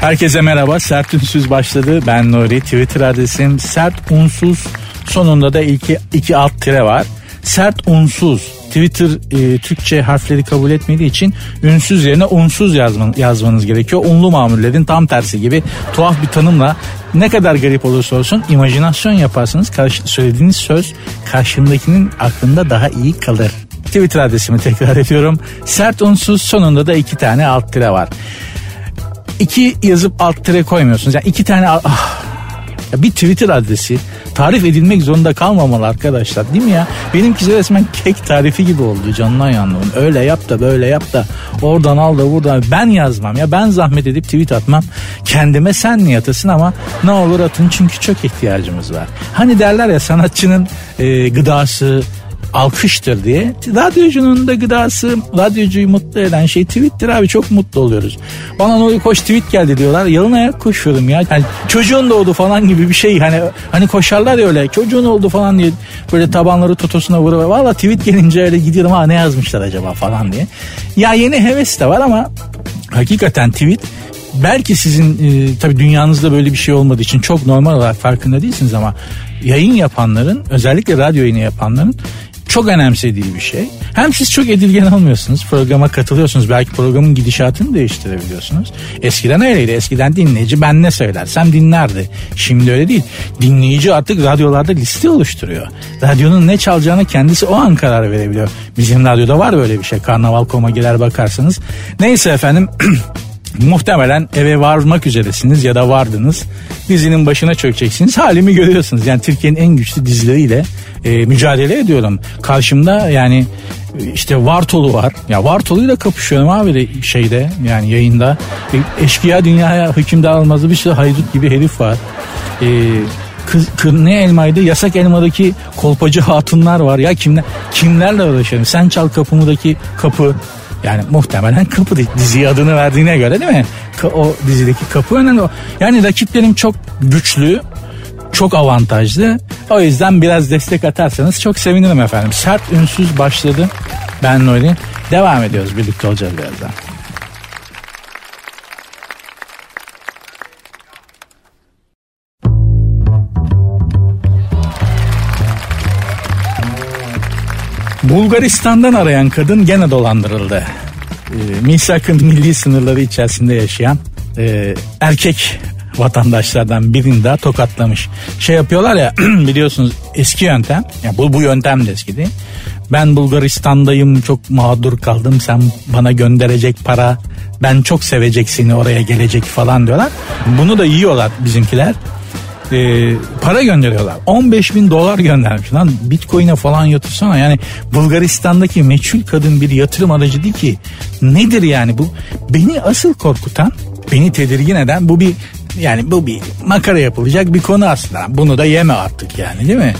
Herkese merhaba. Sert Ünsüz başladı. Ben Nuri. Twitter adresim sert unsuz. Sonunda da iki, iki alt tire var. Sert unsuz. Twitter e, Türkçe harfleri kabul etmediği için ünsüz yerine unsuz yazman, yazmanız gerekiyor. Unlu mamullerin tam tersi gibi tuhaf bir tanımla ne kadar garip olursa olsun imajinasyon yaparsınız. Karşı, söylediğiniz söz karşındakinin aklında daha iyi kalır. Twitter adresimi tekrar ediyorum. Sert unsuz sonunda da iki tane alt tire var. İki yazıp alt tire koymuyorsunuz. Yani iki tane ah, bir Twitter adresi tarif edilmek zorunda kalmamalı arkadaşlar değil mi ya? Benimkisi resmen kek tarifi gibi oldu canına yandım. Öyle yap da böyle yap da oradan al da buradan. Ben yazmam ya ben zahmet edip tweet atmam. Kendime sen niye atasın ama ne olur atın çünkü çok ihtiyacımız var. Hani derler ya sanatçının e, gıdası alkıştır diye. Radyocunun da gıdası radyocuyu mutlu eden şey tweettir abi çok mutlu oluyoruz. Bana Nuri koş tweet geldi diyorlar. Yalın ayak koşuyorum ya. Hani çocuğun doğdu falan gibi bir şey. Hani hani koşarlar ya öyle çocuğun oldu falan diye böyle tabanları totosuna vuruyor. Valla tweet gelince öyle gidiyorum ha ne yazmışlar acaba falan diye. Ya yeni heves de var ama hakikaten tweet belki sizin e, tabii dünyanızda böyle bir şey olmadığı için çok normal olarak farkında değilsiniz ama yayın yapanların özellikle radyo yayını yapanların çok önemsediği bir şey. Hem siz çok edilgen olmuyorsunuz. Programa katılıyorsunuz. Belki programın gidişatını değiştirebiliyorsunuz. Eskiden öyleydi. Eskiden dinleyici ben ne söylersem dinlerdi. Şimdi öyle değil. Dinleyici artık radyolarda liste oluşturuyor. Radyonun ne çalacağını kendisi o an karar verebiliyor. Bizim radyoda var böyle bir şey. Karnaval koma girer bakarsanız. Neyse efendim muhtemelen eve varmak üzeresiniz ya da vardınız. Dizinin başına çökeceksiniz. Halimi görüyorsunuz. Yani Türkiye'nin en güçlü dizileriyle e, mücadele ediyorum. Karşımda yani işte Vartolu var. Ya Vartolu'yla kapışıyorum abi de şeyde yani yayında. E, eşkıya dünyaya hükümdar almazı bir sürü haydut gibi herif var. E, kız, kız, ne elmaydı? Yasak elmadaki kolpacı hatunlar var. Ya kimler kimlerle uğraşıyorum? Sen çal kapımıdaki kapı yani muhtemelen kapı diziye adını verdiğine göre değil mi? O dizideki kapı önemli. Yani rakiplerim çok güçlü, çok avantajlı. O yüzden biraz destek atarsanız çok sevinirim efendim. Sert ünsüz başladı. Ben Nuri. Devam ediyoruz. Birlikte olacağız birazdan. Bulgaristan'dan arayan kadın gene dolandırıldı. E, misakın milli sınırları içerisinde yaşayan e, erkek vatandaşlardan birini daha tokatlamış. Şey yapıyorlar ya biliyorsunuz eski yöntem. Ya bu bu yöntem de eski değil. Ben Bulgaristan'dayım çok mağdur kaldım sen bana gönderecek para ben çok sevecek seni oraya gelecek falan diyorlar. Bunu da yiyorlar bizimkiler e, para gönderiyorlar. 15 bin dolar göndermiş. Lan bitcoin'e falan yatırsana. Yani Bulgaristan'daki meçhul kadın bir yatırım aracı değil ki. Nedir yani bu? Beni asıl korkutan beni tedirgin eden bu bir yani bu bir makara yapılacak bir konu aslında. Bunu da yeme artık yani değil mi?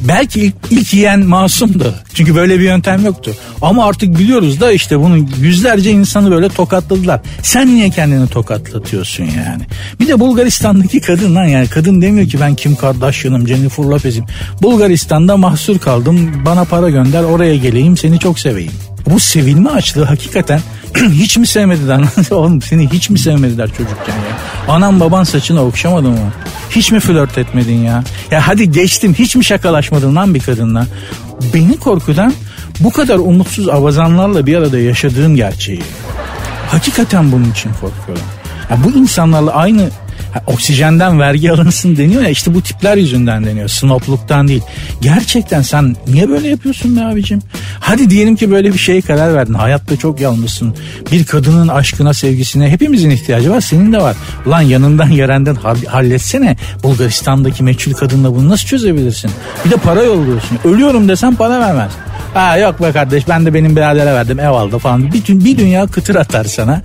Belki ilk, ilk yiyen masumdu. Çünkü böyle bir yöntem yoktu. Ama artık biliyoruz da işte bunu yüzlerce insanı böyle tokatladılar. Sen niye kendini tokatlatıyorsun yani? Bir de Bulgaristan'daki kadın lan yani kadın demiyor ki ben Kim Kardashian'ım, Jennifer Lopez'im. Bulgaristan'da mahsur kaldım. Bana para gönder oraya geleyim seni çok seveyim. Bu sevilme açlığı hakikaten hiç mi sevmediler? Oğlum seni hiç mi sevmediler çocukken ya? Anam baban saçını okşamadı mı? Hiç mi flört etmedin ya? Ya hadi geçtim hiç mi şakalaşmadın lan bir kadınla? Beni korkudan bu kadar umutsuz avazanlarla bir arada yaşadığım gerçeği. Hakikaten bunun için korkuyorum. Ya bu insanlarla aynı Oksijenden vergi alınsın deniyor ya işte bu tipler yüzünden deniyor. Snopluktan değil. Gerçekten sen niye böyle yapıyorsun be abicim? Hadi diyelim ki böyle bir şeye karar verdin. Hayatta çok yalnızsın. Bir kadının aşkına, sevgisine hepimizin ihtiyacı var. Senin de var. Ulan yanından yerenden halletsene. Bulgaristan'daki meçhul kadınla bunu nasıl çözebilirsin? Bir de para yolluyorsun. Ölüyorum desem para vermez. Ha yok be kardeş ben de benim biradere verdim ev aldı falan. Bir, bir dünya kıtır atar sana.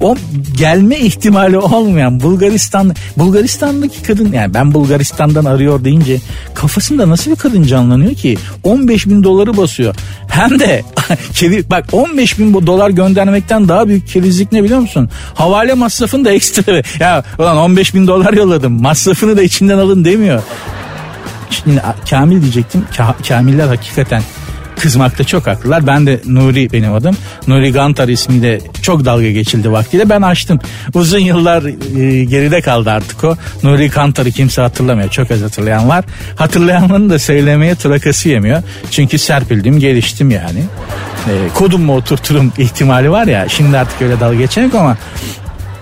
O gelme ihtimali olmayan Bulgaristan Bulgaristan'daki kadın yani ben Bulgaristan'dan arıyor deyince kafasında nasıl bir kadın canlanıyor ki 15 bin doları basıyor. Hem de bak 15 bin dolar göndermekten daha büyük kerizlik ne biliyor musun? Havale masrafını da ekstra. Ya ulan 15 bin dolar yolladım masrafını da içinden alın demiyor. Şimdi Kamil diyecektim. Ka- Kamiller hakikaten kızmakta çok haklılar. Ben de Nuri benim adım. Nuri Gantar ismiyle çok dalga geçildi vaktiyle. Ben açtım. Uzun yıllar e, geride kaldı artık o. Nuri Kantar'ı kimse hatırlamıyor. Çok az hatırlayan var. Hatırlayanların da söylemeye trakası yemiyor. Çünkü serpildim, geliştim yani. E, kodum mu oturturum ihtimali var ya. Şimdi artık öyle dalga geçemek ama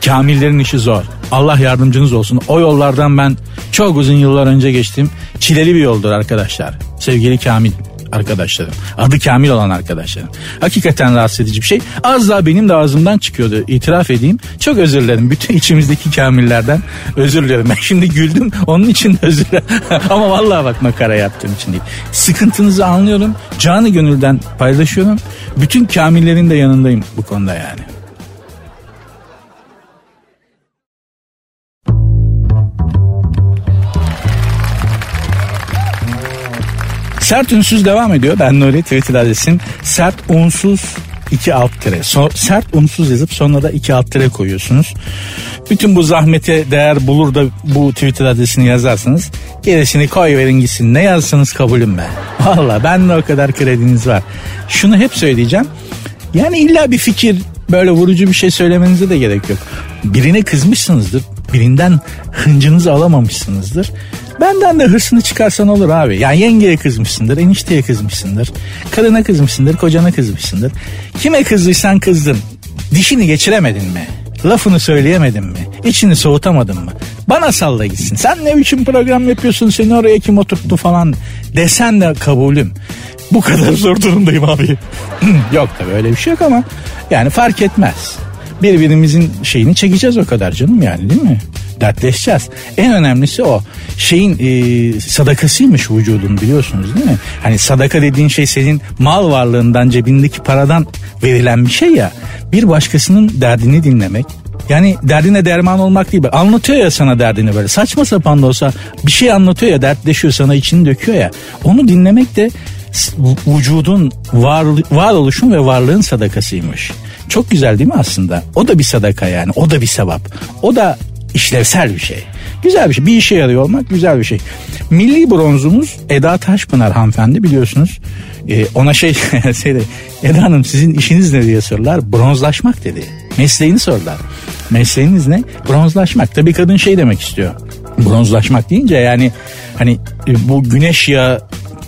Kamillerin işi zor. Allah yardımcınız olsun. O yollardan ben çok uzun yıllar önce geçtim. Çileli bir yoldur arkadaşlar. Sevgili Kamil arkadaşlarım. Adı Kamil olan arkadaşlarım. Hakikaten rahatsız edici bir şey. Az daha benim de ağzımdan çıkıyordu. İtiraf edeyim. Çok özür dilerim. Bütün içimizdeki Kamillerden özür dilerim. Ben şimdi güldüm. Onun için de özür dilerim. Ama vallahi bak makara yaptığım için değil. Sıkıntınızı anlıyorum. Canı gönülden paylaşıyorum. Bütün Kamillerin de yanındayım bu konuda yani. Sert unsuz devam ediyor. Ben Nuri Twitter adresim sert unsuz 2 alt tire. So, sert unsuz yazıp sonuna da 2 alt tire koyuyorsunuz. Bütün bu zahmete değer bulur da bu Twitter adresini yazarsanız gerisini koy verin gitsin. Ne yazsanız kabulüm be. Valla ben de o kadar krediniz var. Şunu hep söyleyeceğim. Yani illa bir fikir böyle vurucu bir şey söylemenize de gerek yok. Birine kızmışsınızdır. Birinden hıncınızı alamamışsınızdır. Benden de hırsını çıkarsan olur abi. Yani yengeye kızmışsındır, enişteye kızmışsındır, kadına kızmışsındır, kocana kızmışsındır. Kime kızdıysan kızdın. Dişini geçiremedin mi? Lafını söyleyemedin mi? İçini soğutamadın mı? Bana salla gitsin. Sen ne biçim program yapıyorsun seni oraya kim oturttu falan desen de kabulüm. Bu kadar zor durumdayım abi. yok tabii öyle bir şey yok ama yani fark etmez. Birbirimizin şeyini çekeceğiz o kadar canım yani değil mi? dertleşeceğiz. En önemlisi o. Şeyin e, sadakasıymış vücudun biliyorsunuz değil mi? Hani sadaka dediğin şey senin mal varlığından cebindeki paradan verilen bir şey ya. Bir başkasının derdini dinlemek, yani derdine derman olmak değil. Anlatıyor ya sana derdini böyle. Saçma sapan da olsa bir şey anlatıyor ya dertleşiyor sana içini döküyor ya. Onu dinlemek de vücudun var, varoluşun ve varlığın sadakasıymış. Çok güzel değil mi aslında? O da bir sadaka yani. O da bir sevap. O da işlevsel bir şey. Güzel bir şey. Bir işe yarıyor olmak güzel bir şey. Milli bronzumuz Eda Taşpınar hanımefendi biliyorsunuz. Ee, ona şey, şey Eda Hanım sizin işiniz ne diye sorular. Bronzlaşmak dedi. Mesleğini sordular. Mesleğiniz ne? Bronzlaşmak. Tabii kadın şey demek istiyor. Bronzlaşmak deyince yani hani e, bu güneş yağı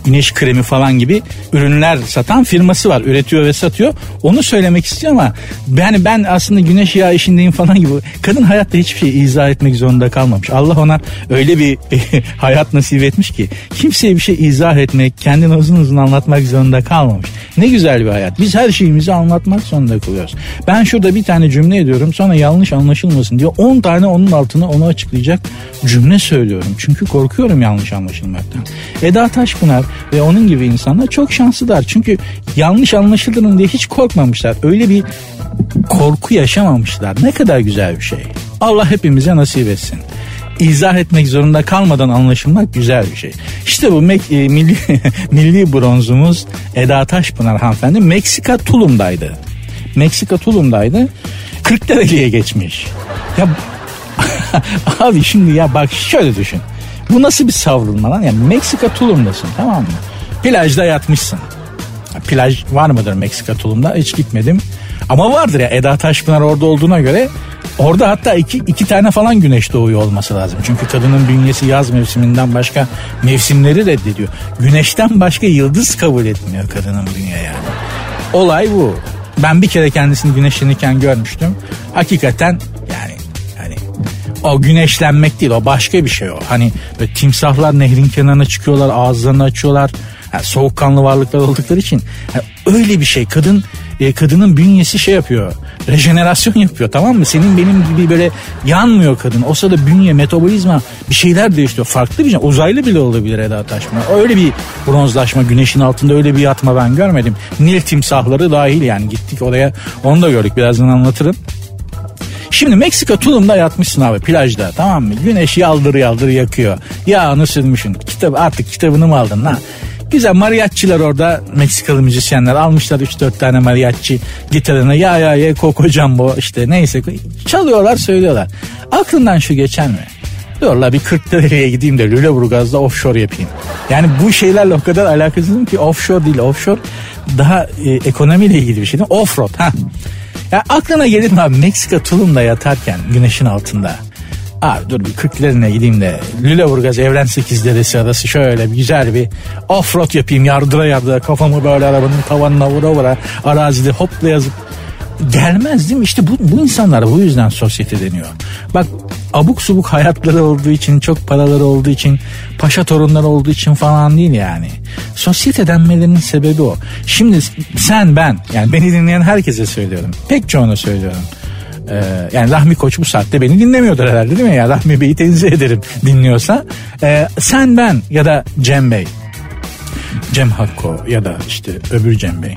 güneş kremi falan gibi ürünler satan firması var. Üretiyor ve satıyor. Onu söylemek istiyor ama yani ben aslında güneş yağı işindeyim falan gibi. Kadın hayatta hiçbir şey izah etmek zorunda kalmamış. Allah ona öyle bir hayat nasip etmiş ki kimseye bir şey izah etmek, kendini uzun uzun anlatmak zorunda kalmamış. Ne güzel bir hayat. Biz her şeyimizi anlatmak zorunda kalıyoruz. Ben şurada bir tane cümle ediyorum sonra yanlış anlaşılmasın diye 10 tane onun altına onu açıklayacak cümle söylüyorum. Çünkü korkuyorum yanlış anlaşılmaktan. Eda Taşpınar ve onun gibi insanlar çok şanslılar. Çünkü yanlış anlaşılırım diye hiç korkmamışlar. Öyle bir korku yaşamamışlar. Ne kadar güzel bir şey. Allah hepimize nasip etsin izah etmek zorunda kalmadan anlaşılmak güzel bir şey. İşte bu Mek- e, milli, milli bronzumuz Eda Taşpınar hanımefendi Meksika Tulum'daydı. Meksika Tulum'daydı. 40 dereceye geçmiş. Ya abi şimdi ya bak şöyle düşün. Bu nasıl bir savrulma lan? Yani Meksika tulumdasın tamam mı? Plajda yatmışsın. Plaj var mıdır Meksika tulumda? Hiç gitmedim. Ama vardır ya Eda Taşpınar orada olduğuna göre orada hatta iki, iki tane falan güneş doğuyor olması lazım. Çünkü kadının bünyesi yaz mevsiminden başka mevsimleri reddediyor. Güneşten başka yıldız kabul etmiyor kadının bünye yani. Olay bu. Ben bir kere kendisini güneşlenirken görmüştüm. Hakikaten o güneşlenmek değil o başka bir şey o. Hani böyle timsahlar nehrin kenarına çıkıyorlar ağızlarını açıyorlar. Yani soğukkanlı varlıklar oldukları için yani öyle bir şey. Kadın e, kadının bünyesi şey yapıyor rejenerasyon yapıyor tamam mı? Senin benim gibi böyle yanmıyor kadın. O sırada bünye metabolizma bir şeyler değişiyor farklı bir şey. Uzaylı bile olabilir Eda Taşma. Öyle bir bronzlaşma güneşin altında öyle bir yatma ben görmedim. Nil timsahları dahil yani. Gittik oraya onu da gördük. Birazdan anlatırım Şimdi Meksika tulumda yatmışsın abi plajda tamam mı? Güneş yaldır yaldır yakıyor. Yağını sürmüşsün. Kitap, artık kitabını mı aldın lan? Güzel mariachiler orada Meksikalı müzisyenler almışlar 3-4 tane mariachi gitarına ya ya ya Coco Jumbo işte neyse çalıyorlar söylüyorlar. Aklından şu geçer mi? Dur la bir 40 liraya gideyim de Lüleburgaz'da offshore yapayım. Yani bu şeylerle o kadar alakasızım ki offshore değil offshore daha e, ekonomiyle ilgili bir şey değil? Offroad ha. Ya aklına gelir mi abi Meksika Tulum'da yatarken güneşin altında. Abi dur bir 40 lirine gideyim de Lüleburgaz Evren 8 deresi arası şöyle bir güzel bir offroad yapayım yardıra yardıra kafamı böyle arabanın tavanına vura vura arazide hopla yazıp gelmez değil mi? İşte bu, bu insanlar bu yüzden sosyete deniyor. Bak abuk subuk hayatları olduğu için, çok paraları olduğu için, paşa torunları olduğu için falan değil yani. Sosyete denmelerinin sebebi o. Şimdi sen ben, yani beni dinleyen herkese söylüyorum. Pek çoğuna söylüyorum. Ee, yani Rahmi Koç bu saatte beni dinlemiyordur herhalde değil mi? Ya Rahmi Bey'i tenzih ederim dinliyorsa. Ee, sen ben ya da Cem Bey. Cem Hakko ya da işte öbür Cem Bey.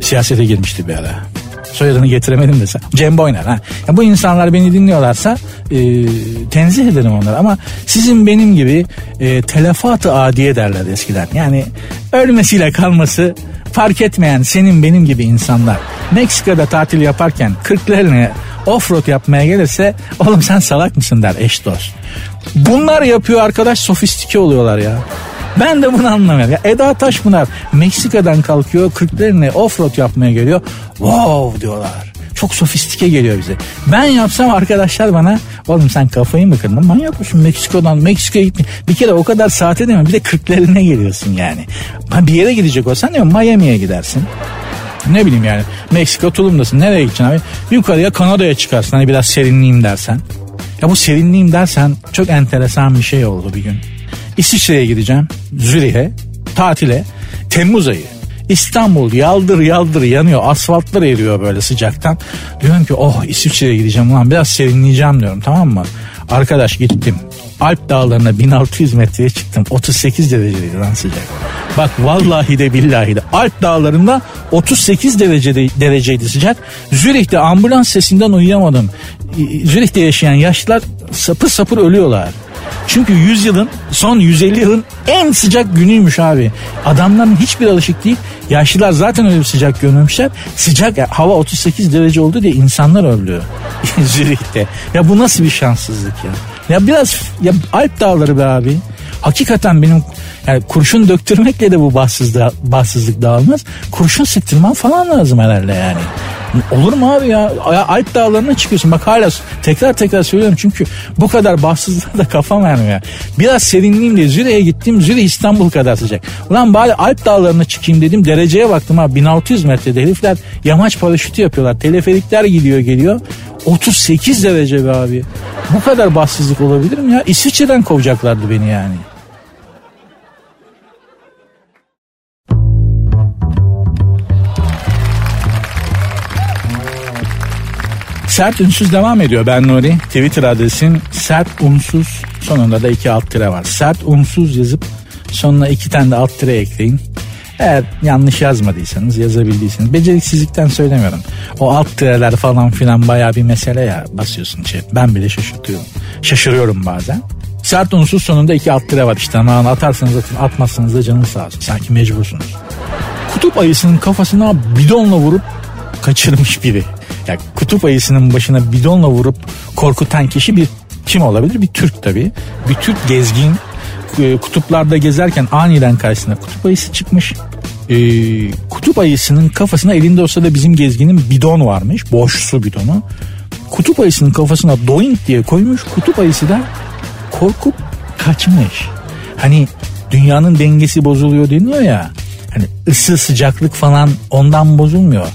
Siyasete girmişti bir ara soyadını getiremedim de Cem Boyner. Ha. Ya bu insanlar beni dinliyorlarsa e, tenzih ederim onları ama sizin benim gibi e, telefat-ı adiye derler eskiden. Yani ölmesiyle kalması fark etmeyen senin benim gibi insanlar Meksika'da tatil yaparken kırklarını offroad yapmaya gelirse oğlum sen salak mısın der eş dost. Bunlar yapıyor arkadaş sofistike oluyorlar ya. Ben de bunu anlamıyorum. Ya Eda Taşpınar Meksika'dan kalkıyor Kırklareli'ne offroad yapmaya geliyor. Wow diyorlar. Çok sofistike geliyor bize. Ben yapsam arkadaşlar bana oğlum sen kafayı mı kırdın? Manyak mısın Meksika'dan Meksika'ya gitme. Bir kere o kadar saate değil mi? Bir de Kırklareli'ne geliyorsun yani. Bir yere gidecek olsan diyorum Miami'ye gidersin. Ne bileyim yani Meksika tulumdasın nereye gideceksin abi? Yukarıya Kanada'ya çıkarsın hani biraz serinleyeyim dersen. Ya bu serinleyeyim dersen çok enteresan bir şey oldu bir gün. İsviçre'ye gideceğim. Zürih'e tatile. Temmuz ayı. İstanbul yaldır yaldır yanıyor. Asfaltlar eriyor böyle sıcaktan. Diyorum ki oh İsviçre'ye gideceğim ulan biraz serinleyeceğim diyorum tamam mı? Arkadaş gittim. Alp dağlarına 1600 metreye çıktım. 38 dereceydi lan sıcak. Bak vallahi de billahi de Alp dağlarında 38 derecede, dereceydi sıcak. Zürih'te ambulans sesinden uyuyamadım. Zürih'te yaşayan yaşlılar sapır sapır ölüyorlar. Çünkü 100 yılın son 150 yılın en sıcak günüymüş abi. Adamların hiçbir alışık değil. Yaşlılar zaten öyle bir sıcak görmemişler. Sıcak hava 38 derece oldu diye insanlar öldü. Zürih'te. Ya bu nasıl bir şanssızlık ya. Ya biraz ya Alp dağları be abi. Hakikaten benim yani kurşun döktürmekle de bu bahtsızlık, bahtsızlık dağılmaz. Kurşun sıktırman falan lazım herhalde yani. Olur mu abi ya? Alp dağlarına çıkıyorsun. Bak hala tekrar tekrar söylüyorum çünkü bu kadar bahtsızlığa da kafam ermiyor. Biraz serinleyeyim diye Zürich'e gittim. Zürih İstanbul kadar sıcak. Ulan bari Alp dağlarına çıkayım dedim. Dereceye baktım ha 1600 metrede herifler yamaç paraşütü yapıyorlar. Teleferikler gidiyor geliyor. 38 derece be abi. Bu kadar bahtsızlık olabilir mi ya? İsviçre'den kovacaklardı beni yani. Sert unsuz devam ediyor ben Nuri. Twitter adresim sert unsuz sonunda da iki alt tire var. Sert unsuz yazıp sonuna iki tane de alt tire ekleyin. Eğer yanlış yazmadıysanız yazabildiyseniz beceriksizlikten söylemiyorum. O alt tireler falan filan baya bir mesele ya basıyorsun şey. Ben bile şaşırtıyorum. Şaşırıyorum bazen. Sert unsuz sonunda iki alt tire var işte. Ama atarsanız atın atmazsanız da canınız sağ olsun. Sanki mecbursunuz. Kutup ayısının kafasına bidonla vurup kaçırmış biri. Yani kutup ayısının başına bidonla vurup korkutan kişi bir kim olabilir? Bir Türk tabii. Bir Türk gezgin e, kutuplarda gezerken aniden karşısına kutup ayısı çıkmış. E, kutup ayısının kafasına elinde olsa da bizim gezginin bidon varmış. Boş su bidonu. Kutup ayısının kafasına doink diye koymuş. Kutup ayısı da korkup kaçmış. Hani dünyanın dengesi bozuluyor deniyor ya. Hani ısı sıcaklık falan ondan bozulmuyor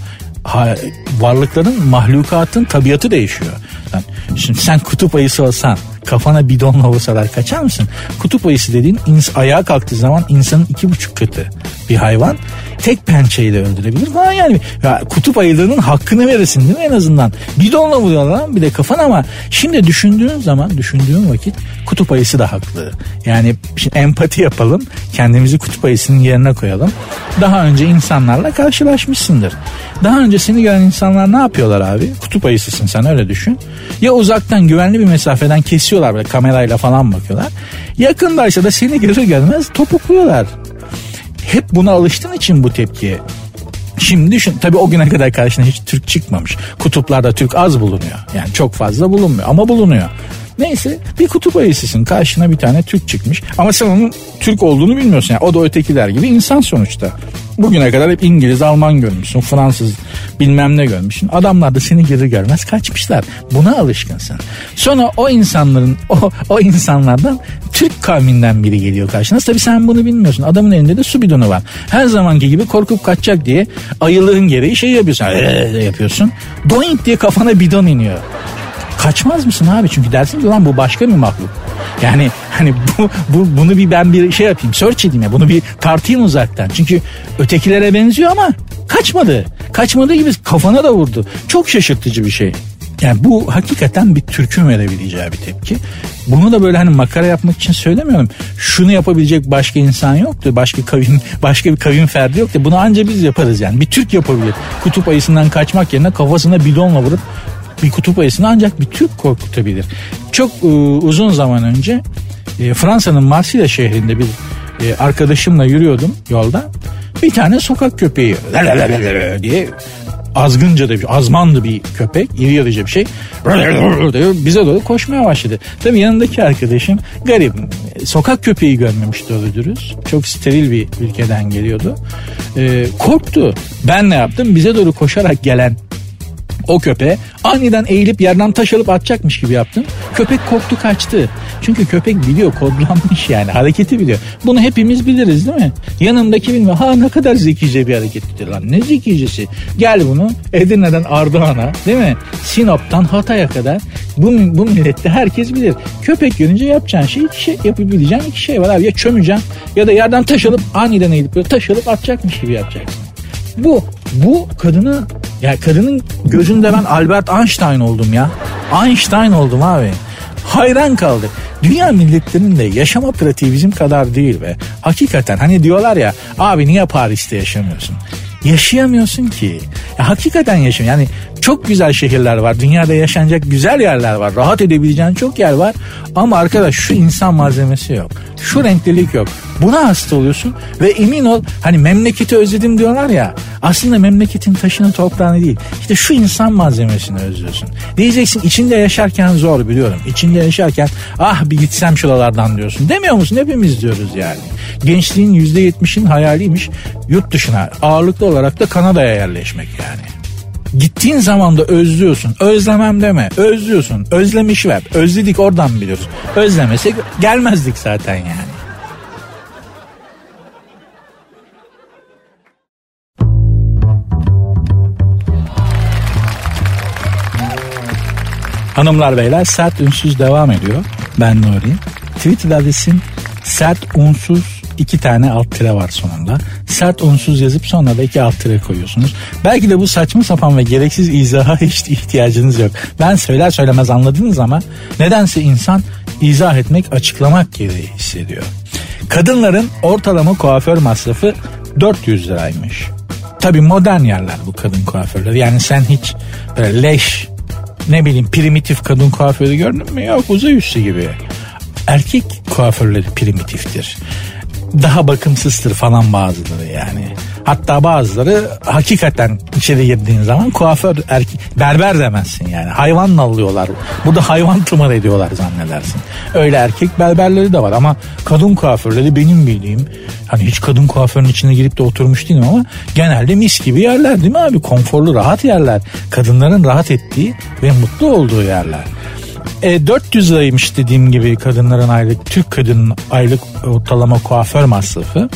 varlıkların, mahlukatın tabiatı değişiyor. Yani şimdi sen kutup ayısı olsan kafana bidonla vursalar kaçar mısın? Kutup ayısı dediğin ins ayağa kalktığı zaman insanın iki buçuk katı bir hayvan tek pençeyle öldürebilir falan yani. Ya, kutup ayılığının hakkını veresin değil mi en azından? Bidonla vuruyorlar bir de kafan ama şimdi düşündüğün zaman düşündüğün vakit kutup ayısı da haklı. Yani şimdi empati yapalım kendimizi kutup ayısının yerine koyalım. Daha önce insanlarla karşılaşmışsındır. Daha önce seni gören insanlar ne yapıyorlar abi? Kutup ayısısın sen öyle düşün. Ya uzaktan güvenli bir mesafeden kesiyorlar böyle kamerayla falan bakıyorlar. Yakındaysa da seni görür görmez topukluyorlar hep buna alıştığın için bu tepkiye Şimdi düşün tabii o güne kadar karşına hiç Türk çıkmamış. Kutuplarda Türk az bulunuyor. Yani çok fazla bulunmuyor ama bulunuyor. Neyse bir kutup ayısısın karşına bir tane Türk çıkmış ama sen onun Türk olduğunu bilmiyorsun yani o da ötekiler gibi insan sonuçta. Bugüne kadar hep İngiliz, Alman görmüşsün, Fransız bilmem ne görmüşsün. Adamlar da seni geri görmez kaçmışlar. Buna alışkınsın. Sonra o insanların, o, o insanlardan Türk kavminden biri geliyor karşına. Tabii sen bunu bilmiyorsun. Adamın elinde de su bidonu var. Her zamanki gibi korkup kaçacak diye ayılığın gereği şey yapıyorsun. Ee, yapıyorsun. Doink diye kafana bidon iniyor. Kaçmaz mısın abi? Çünkü dersin ki lan bu başka bir mahluk. Yani hani bu, bu bunu bir ben bir şey yapayım search edeyim ya bunu bir tartayım uzaktan. Çünkü ötekilere benziyor ama kaçmadı. Kaçmadığı gibi kafana da vurdu. Çok şaşırtıcı bir şey. Yani bu hakikaten bir Türk'ün verebileceği bir tepki. Bunu da böyle hani makara yapmak için söylemiyorum. Şunu yapabilecek başka insan yoktu. Başka kavim, başka bir kavim ferdi yoktu. Bunu anca biz yaparız yani. Bir Türk yapabilir. Kutup ayısından kaçmak yerine kafasına bidonla vurup bir kutup ayısını ancak bir Türk korkutabilir. Çok e, uzun zaman önce e, Fransa'nın Marsilya şehrinde bir e, arkadaşımla yürüyordum yolda. Bir tane sokak köpeği diye azgınca da bir azmandı bir köpek iri yarıca bir şey bize doğru koşmaya başladı. Tabii yanındaki arkadaşım garip sokak köpeği görmemiş doğru dürüst. Çok steril bir ülkeden geliyordu. Ee, korktu. Ben ne yaptım? Bize doğru koşarak gelen o köpeğe aniden eğilip yerden taş alıp atacakmış gibi yaptım. Köpek korktu kaçtı. Çünkü köpek biliyor kodlanmış yani hareketi biliyor. Bunu hepimiz biliriz değil mi? Yanındaki bilmiyor. Ha ne kadar zekice bir harekettir lan. Ne zekicesi. Gel bunu Edirne'den Ardahan'a değil mi? Sinop'tan Hatay'a kadar bu, bu millette herkes bilir. Köpek görünce yapacağın şey iki şey yapabileceğin iki şey var abi. Ya çömeceksin ya da yerden taş alıp aniden eğilip böyle taş alıp atacakmış gibi yapacaksın. Bu bu kadını ya kadının gözünde ben Albert Einstein oldum ya. Einstein oldum abi. Hayran kaldık. Dünya milletlerinin de yaşama pratiği bizim kadar değil ve hakikaten hani diyorlar ya abi niye Paris'te yaşamıyorsun? Yaşayamıyorsun ki. Ya, hakikaten yaşam. Yani çok güzel şehirler var. Dünyada yaşanacak güzel yerler var. Rahat edebileceğin çok yer var. Ama arkadaş şu insan malzemesi yok. Şu renklilik yok. Buna hasta oluyorsun ve emin ol hani memleketi özledim diyorlar ya. Aslında memleketin taşını toprağını değil. İşte şu insan malzemesini özlüyorsun. Diyeceksin içinde yaşarken zor biliyorum. İçinde yaşarken ah bir gitsem şuralardan diyorsun. Demiyor musun? Hepimiz diyoruz yani. Gençliğin %70'in hayaliymiş yurt dışına ağırlıklı olarak da Kanada'ya yerleşmek yani. Gittiğin zaman da özlüyorsun. Özlemem deme. Özlüyorsun. Özlemiş ver. Özledik oradan biliyoruz. Özlemesek gelmezdik zaten yani. Hanımlar beyler sert ünsüz devam ediyor. Ben Nuri. Twitter adresim sert unsuz iki tane alt tire var sonunda. Sert unsuz yazıp sonra da iki alt tire koyuyorsunuz. Belki de bu saçma sapan ve gereksiz izaha hiç ihtiyacınız yok. Ben söyler söylemez anladınız ama nedense insan izah etmek, açıklamak gereği hissediyor. Kadınların ortalama kuaför masrafı 400 liraymış. Tabi modern yerler bu kadın kuaförleri. Yani sen hiç böyle leş ne bileyim primitif kadın kuaförü gördün mü? Yok uzay üstü gibi. Erkek kuaförleri primitiftir daha bakımsızdır falan bazıları yani. Hatta bazıları hakikaten içeri girdiğin zaman kuaför erkek berber demezsin yani. Hayvan alıyorlar. Burada hayvan tımar ediyorlar zannedersin. Öyle erkek berberleri de var ama kadın kuaförleri benim bildiğim hani hiç kadın kuaförün içine girip de oturmuş değilim ama genelde mis gibi yerler değil mi abi? Konforlu rahat yerler. Kadınların rahat ettiği ve mutlu olduğu yerler. E, 400 liraymış dediğim gibi kadınların aylık, Türk kadının aylık ortalama kuaför masrafı.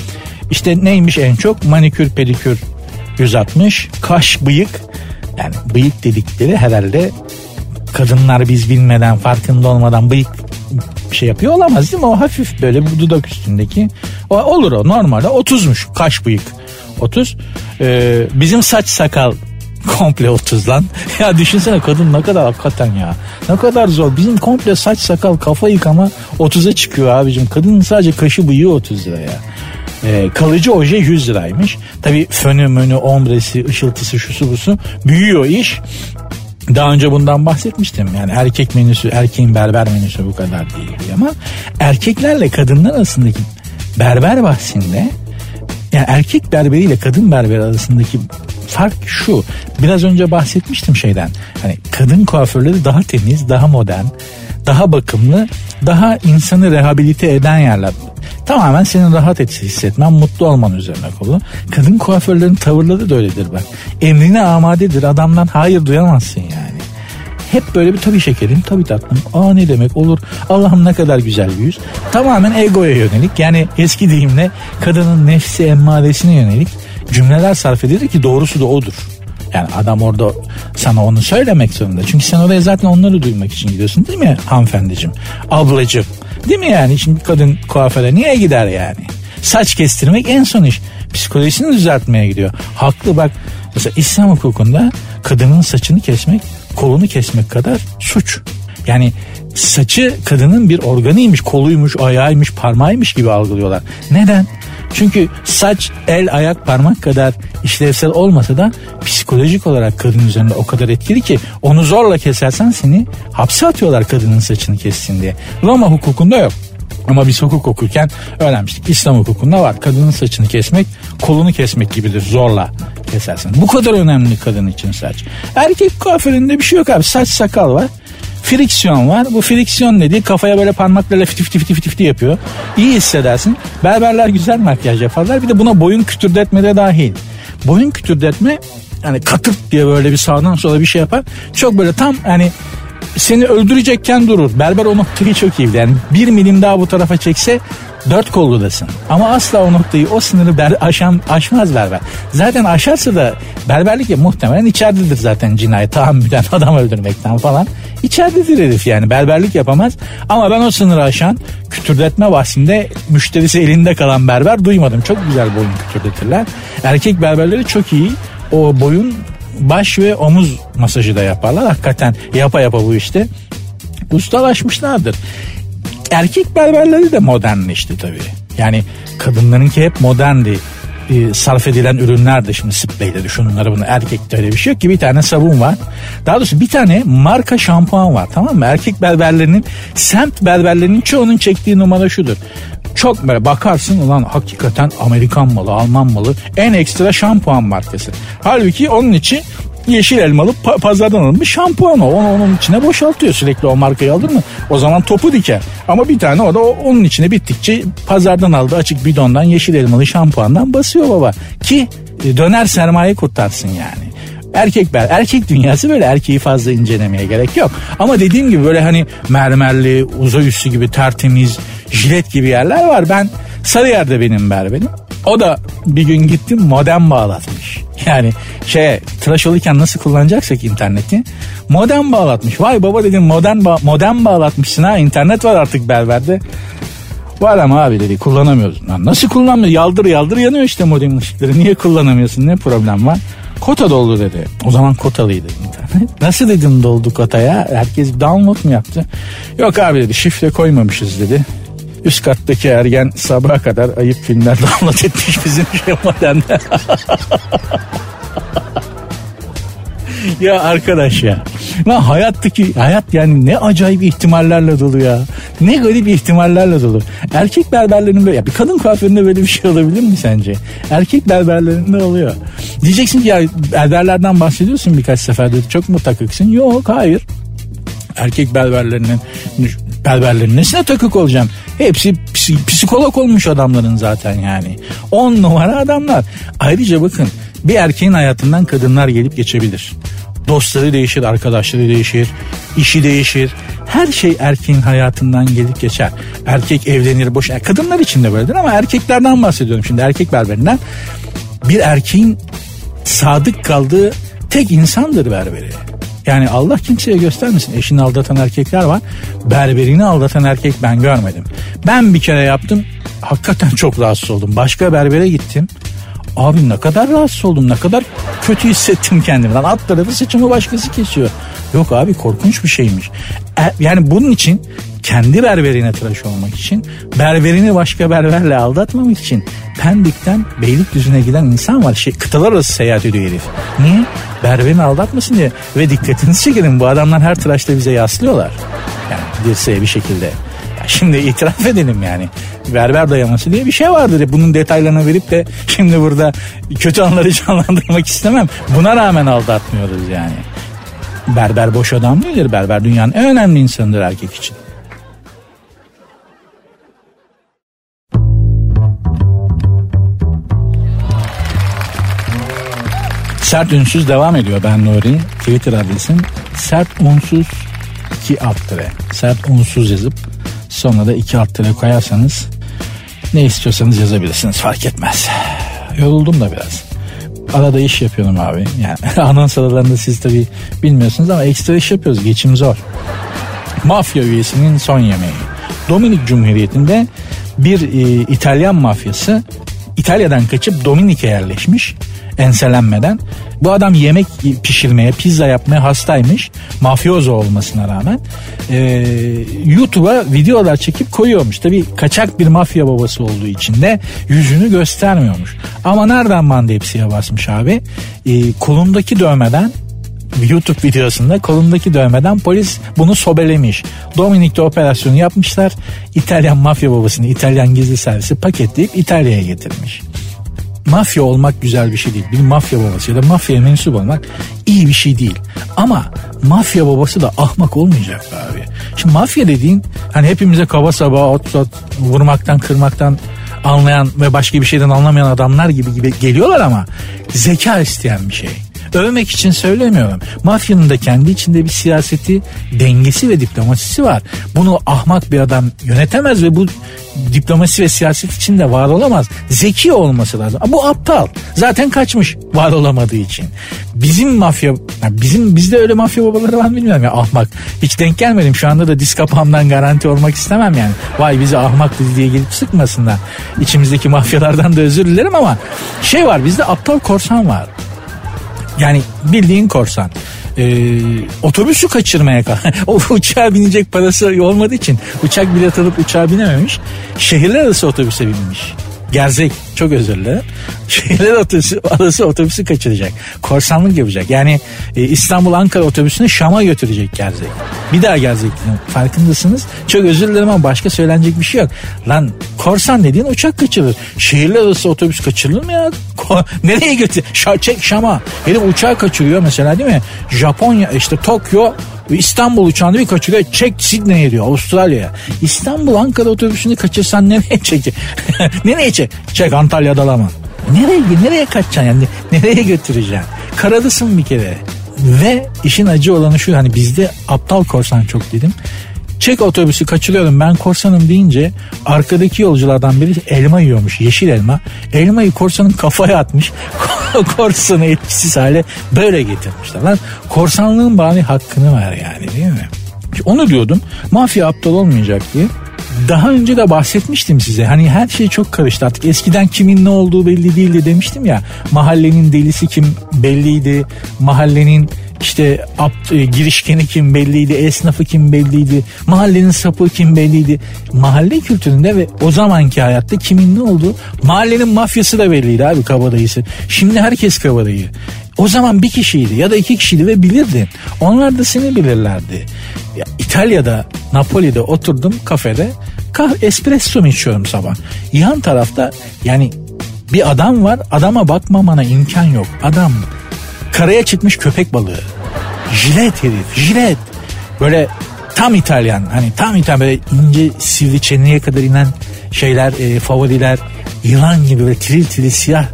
İşte neymiş en çok? Manikür, pedikür 160, kaş, bıyık. Yani bıyık dedikleri herhalde kadınlar biz bilmeden, farkında olmadan bıyık şey yapıyor olamaz değil mi? O hafif böyle bu dudak üstündeki. O, olur o normalde 30'muş kaş bıyık. 30. Ee, bizim saç sakal komple 30 lan. ya düşünsene kadın ne kadar hakikaten ya. Ne kadar zor. Bizim komple saç sakal kafa yıkama 30'a çıkıyor abicim. Kadının sadece kaşı bıyığı 30 lira ya. Ee, kalıcı oje 100 liraymış. Tabi fönü mönü ombresi ışıltısı şusu busu büyüyor iş. Daha önce bundan bahsetmiştim. Yani erkek menüsü, erkeğin berber menüsü bu kadar değil ama erkeklerle kadınlar arasındaki berber bahsinde yani erkek berberiyle kadın berber arasındaki fark şu. Biraz önce bahsetmiştim şeyden. Hani kadın kuaförleri daha temiz, daha modern, daha bakımlı, daha insanı rehabilite eden yerler. Tamamen senin rahat et hissetmen, mutlu olman üzerine kolu. Kadın kuaförlerin tavırları da öyledir bak. Emrine amadedir. Adamdan hayır duyamazsın yani. Hep böyle bir tabii şekerim, tabii tatlım. Aa ne demek olur. Allah'ım ne kadar güzel bir yüz. Tamamen egoya yönelik. Yani eski deyimle kadının nefsi emmaresine yönelik cümleler sarf edilir ki doğrusu da odur. Yani adam orada sana onu söylemek zorunda. Çünkü sen oraya zaten onları duymak için gidiyorsun değil mi hanımefendiciğim? Ablacığım. Değil mi yani? Şimdi kadın kuaföre niye gider yani? Saç kestirmek en son iş. Psikolojisini düzeltmeye gidiyor. Haklı bak. Mesela İslam hukukunda kadının saçını kesmek kolunu kesmek kadar suç. Yani saçı kadının bir organıymış, koluymuş, ayağıymış, parmağıymış gibi algılıyorlar. Neden? Çünkü saç, el, ayak, parmak kadar işlevsel olmasa da psikolojik olarak kadın üzerinde o kadar etkili ki onu zorla kesersen seni hapse atıyorlar kadının saçını kessin diye. Roma hukukunda yok. Ama biz hukuk okurken öğrenmiştik. İslam hukukunda var. Kadının saçını kesmek kolunu kesmek gibidir zorla kesersin. Bu kadar önemli kadın için saç. Erkek kuaföründe bir şey yok abi. Saç sakal var. Friksiyon var. Bu friksiyon dediği kafaya böyle parmaklarla fiti fiti fiti fiti yapıyor. İyi hissedersin. Berberler güzel makyaj yaparlar. Bir de buna boyun kütürdetme de dahil. Boyun kütürdetme yani katırt diye böyle bir sağdan sola bir şey yapar. Çok böyle tam hani seni öldürecekken durur. Berber o noktayı çok iyi Yani bir milim daha bu tarafa çekse dört kolludasın. Ama asla o noktayı o sınırı ber, aşan, aşmaz berber. Zaten aşarsa da berberlik ya muhtemelen içeridedir zaten cinayet tahammüden adam öldürmekten falan. İçeridedir herif yani berberlik yapamaz. Ama ben o sınırı aşan kütürdetme bahsinde müşterisi elinde kalan berber duymadım. Çok güzel boyun kütürdetirler. Erkek berberleri çok iyi o boyun baş ve omuz masajı da yaparlar. Hakikaten yapa yapa bu işte ustalaşmışlardır. Erkek berberleri de modernleşti tabii. Yani kadınlarınki hep moderndi. E, sarf edilen ürünler de şimdi spreyleri şunları bunu erkekte öyle bir şey yok ki bir tane sabun var. Daha doğrusu bir tane marka şampuan var tamam mı? Erkek berberlerinin semt berberlerinin çoğunun çektiği numara şudur. Çok böyle bakarsın ulan hakikaten Amerikan malı, Alman malı en ekstra şampuan markası. Halbuki onun için yeşil elmalı pa- pazardan alınmış şampuan o. Onu onun içine boşaltıyor sürekli o markayı alır mı? O zaman topu diker. Ama bir tane o da onun içine bittikçe pazardan aldığı açık bidondan yeşil elmalı şampuandan basıyor baba. Ki e, döner sermaye kurtarsın yani. Erkek ben erkek dünyası böyle erkeği fazla incelemeye gerek yok. Ama dediğim gibi böyle hani mermerli, uzay üstü gibi tertemiz, jilet gibi yerler var. Ben Sarıyer'de benim berberim. O da bir gün gittim modem bağlatmış. Yani şey tıraş olurken nasıl kullanacaksak interneti modem bağlatmış. Vay baba dedim modem, ba- modem bağlatmışsın ha internet var artık berberde. Var ama abi dedi kullanamıyoruz. Lan nasıl kullanmıyor? Yaldır yaldır yanıyor işte modem ışıkları. Niye kullanamıyorsun? Ne problem var? Kota doldu dedi. O zaman kotalıydı internet. Nasıl dedim doldu kotaya? Herkes download mu yaptı? Yok abi dedi şifre koymamışız dedi. Üst kattaki ergen sabaha kadar ayıp filmler download etmiş bizim şey modemde. ya arkadaş ya. Lan hayattaki hayat yani ne acayip ihtimallerle dolu ya. Ne garip ihtimallerle dolu. Erkek berberlerinin böyle ya bir kadın kuaföründe böyle bir şey olabilir mi sence? Erkek berberlerinde oluyor. Diyeceksin ki ya berberlerden bahsediyorsun birkaç seferde çok mu takıksın? Yok hayır. Erkek berberlerinin berberlerin nesine takık olacağım? Hepsi psikolog olmuş adamların zaten yani. On numara adamlar. Ayrıca bakın bir erkeğin hayatından kadınlar gelip geçebilir. Dostları değişir, arkadaşları değişir, işi değişir. Her şey erkeğin hayatından gelip geçer. Erkek evlenir, boş. Kadınlar için de böyledir ama erkeklerden bahsediyorum şimdi erkek berberinden. Bir erkeğin sadık kaldığı tek insandır berberi. Yani Allah kimseye göstermesin. Eşini aldatan erkekler var. Berberini aldatan erkek ben görmedim. Ben bir kere yaptım. Hakikaten çok rahatsız oldum. Başka berbere gittim. Abi ne kadar rahatsız oldum ne kadar kötü hissettim kendimden. Alt tarafı saçımı başkası kesiyor. Yok abi korkunç bir şeymiş. E, yani bunun için kendi berberine tıraş olmak için, berberini başka berberle aldatmamak için Pendik'ten Beylikdüzü'ne giden insan var. Şey, kıtalar arası seyahat ediyor herif. Niye? Berberini aldatmasın diye. Ve dikkatinizi çekelim bu adamlar her tıraşta bize yaslıyorlar. Yani dirseğe bir şekilde. Ya şimdi itiraf edelim yani. Berber dayaması diye bir şey vardır. Bunun detaylarını verip de şimdi burada kötü anları canlandırmak istemem. Buna rağmen aldatmıyoruz yani. Berber boş adam değildir. Berber dünyanın en önemli insanıdır erkek için. Sert Ünsüz devam ediyor ben Nuri. Twitter adresim sert unsuz 2 alt. Sert unsuz yazıp sonra da 2 alt koyarsanız ne istiyorsanız yazabilirsiniz fark etmez. Yoruldum da biraz. Arada iş yapıyorum abi. Yani anons aralarında siz tabii bilmiyorsunuz ama ekstra iş yapıyoruz. Geçim zor. Mafya üyesinin son yemeği. Dominik Cumhuriyeti'nde bir e, İtalyan mafyası İtalya'dan kaçıp Dominik'e yerleşmiş enselenmeden. Bu adam yemek pişirmeye, pizza yapmaya hastaymış. Mafyozo olmasına rağmen. Ee, YouTube'a videolar çekip koyuyormuş. Tabi kaçak bir mafya babası olduğu için de yüzünü göstermiyormuş. Ama nereden mandepsiye basmış abi? Ee, kolundaki dövmeden YouTube videosunda kolundaki dövmeden polis bunu sobelemiş. Dominik'te operasyonu yapmışlar. İtalyan mafya babasını İtalyan gizli servisi paketleyip İtalya'ya getirmiş mafya olmak güzel bir şey değil. Bir mafya babası ya da mafya mensup olmak iyi bir şey değil. Ama mafya babası da ahmak olmayacak abi. Şimdi mafya dediğin hani hepimize kaba saba ot ot vurmaktan kırmaktan anlayan ve başka bir şeyden anlamayan adamlar gibi gibi geliyorlar ama zeka isteyen bir şey övmek için söylemiyorum. Mafyanın da kendi içinde bir siyaseti, dengesi ve diplomasisi var. Bunu ahmak bir adam yönetemez ve bu diplomasi ve siyaset içinde var olamaz. Zeki olması lazım. Bu aptal. Zaten kaçmış var olamadığı için. Bizim mafya, bizim bizde öyle mafya babaları var bilmiyorum ya ahmak. Hiç denk gelmedim. Şu anda da disk kapağımdan garanti olmak istemem yani. Vay bizi ahmak diye gelip sıkmasınlar. İçimizdeki mafyalardan da özür dilerim ama şey var bizde aptal korsan var. Yani bildiğin korsan. Ee, otobüsü kaçırmaya kal. o uçağa binecek parası olmadığı için uçak bilet alıp uçağa binememiş. Şehirler arası otobüse binmiş. Gerzek çok özür dilerim. Şehirler otobüsü, arası otobüsü kaçıracak. Korsanlık yapacak. Yani e, İstanbul Ankara otobüsünü Şam'a götürecek Gerzek. Bir daha Gerzek farkındasınız. Çok özür dilerim ama başka söylenecek bir şey yok. Lan korsan dediğin uçak kaçırır. Şehirler arası otobüs kaçırılır mı ya? Ko- Nereye götür? Şa çek Şam'a. Herif uçağı kaçırıyor mesela değil mi? Japonya işte Tokyo İstanbul uçağını bir kaçırıyor. Çek Sydney'e diyor Avustralya'ya. İstanbul Ankara otobüsünü kaçırsan nereye çek? nereye çek? Çek Antalya'da lama. Nereye, nereye kaçacaksın yani? Nereye götüreceksin? Karadısın bir kere. Ve işin acı olanı şu hani bizde aptal korsan çok dedim. Çek otobüsü kaçırıyorum ben korsanım deyince arkadaki yolculardan biri elma yiyormuş yeşil elma. Elmayı korsanın kafaya atmış. korsanı etkisiz hale böyle getirmişler. Lan korsanlığın bari hakkını ver yani değil mi? Onu diyordum mafya aptal olmayacak diye. Daha önce de bahsetmiştim size. Hani her şey çok karıştı artık. Eskiden kimin ne olduğu belli değildi demiştim ya. Mahallenin delisi kim belliydi. Mahallenin işte apt, e, girişkeni kim belliydi, esnafı kim belliydi, mahallenin sapı kim belliydi. Mahalle kültüründe ve o zamanki hayatta kimin ne olduğu, mahallenin mafyası da belliydi abi kabadayısı. Şimdi herkes kabadayı. O zaman bir kişiydi ya da iki kişiydi ve bilirdin. Onlar da seni bilirlerdi. Ya, İtalya'da, Napoli'de oturdum kafede. Kah espresso içiyorum sabah. Yan tarafta yani bir adam var adama bakmamana imkan yok. Adam karaya çıkmış köpek balığı. Jilet herif jilet. Böyle tam İtalyan hani tam İtalyan böyle ince sivri çeneye kadar inen şeyler e, favoriler yılan gibi böyle tiril tiril siyah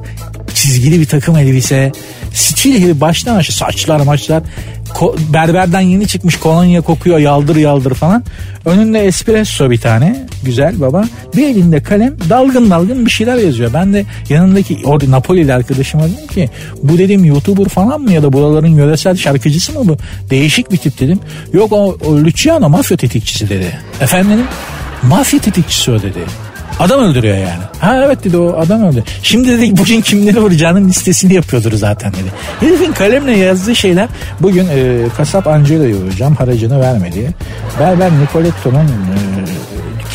çizgili bir takım elbise stil gibi baştan aşağı saçlar maçlar ko- berberden yeni çıkmış kolonya kokuyor yaldır yaldır falan. Önünde espresso bir tane güzel baba. Bir elinde kalem dalgın dalgın bir şeyler yazıyor. Ben de yanındaki orada Napoli'li arkadaşıma dedim ki bu dedim YouTuber falan mı ya da buraların yöresel şarkıcısı mı bu? Değişik bir tip dedim. Yok o, o Luciano mafya tetikçisi dedi. Efendim mafya tetikçisi o dedi. Adam öldürüyor yani. Ha evet dedi o adam öldü. Şimdi dedik bugün kimleri vuracağının listesini yapıyordur zaten dedi. Herifin kalemle yazdığı şeyler bugün e, kasap Angelo'yu vuracağım haracını verme diye. Berber Nicoletto'nun e,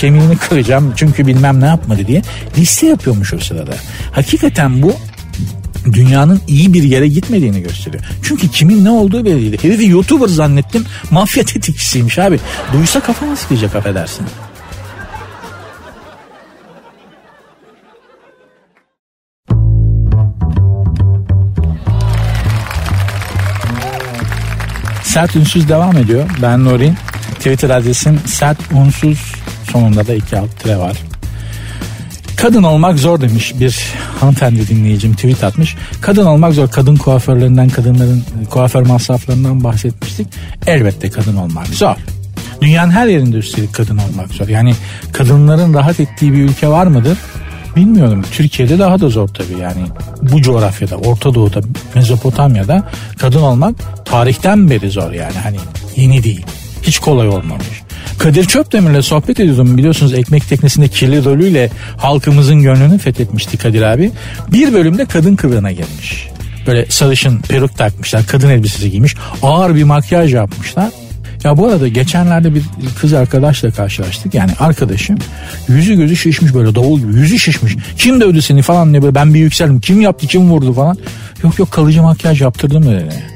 kemiğini kıracağım çünkü bilmem ne yapmadı diye liste yapıyormuş o sırada. Hakikaten bu dünyanın iyi bir yere gitmediğini gösteriyor. Çünkü kimin ne olduğu belliydi. Herifi YouTuber zannettim mafya tetikçisiymiş abi. Duysa kafama sıkacak affedersin. Sert Ünsüz devam ediyor. Ben Nuri. Twitter adresim sert unsuz sonunda da iki alt tire var. Kadın olmak zor demiş bir hanımefendi dinleyicim tweet atmış. Kadın olmak zor. Kadın kuaförlerinden, kadınların kuaför masraflarından bahsetmiştik. Elbette kadın olmak zor. Dünyanın her yerinde üstelik kadın olmak zor. Yani kadınların rahat ettiği bir ülke var mıdır? Bilmiyorum. Türkiye'de daha da zor tabii yani. Bu coğrafyada, Orta Doğu'da, Mezopotamya'da kadın olmak tarihten beri zor yani. Hani yeni değil. Hiç kolay olmamış. Kadir Çöpdemir'le sohbet ediyordum biliyorsunuz ekmek teknesinde kirli rolüyle halkımızın gönlünü fethetmişti Kadir abi. Bir bölümde kadın kılığına gelmiş. Böyle sarışın peruk takmışlar kadın elbisesi giymiş ağır bir makyaj yapmışlar. Ya bu arada geçenlerde bir kız arkadaşla karşılaştık. Yani arkadaşım yüzü gözü şişmiş böyle davul gibi yüzü şişmiş. Kim dövdü seni falan ne böyle ben bir yükseldim. Kim yaptı kim vurdu falan. Yok yok kalıcı makyaj yaptırdım dedi.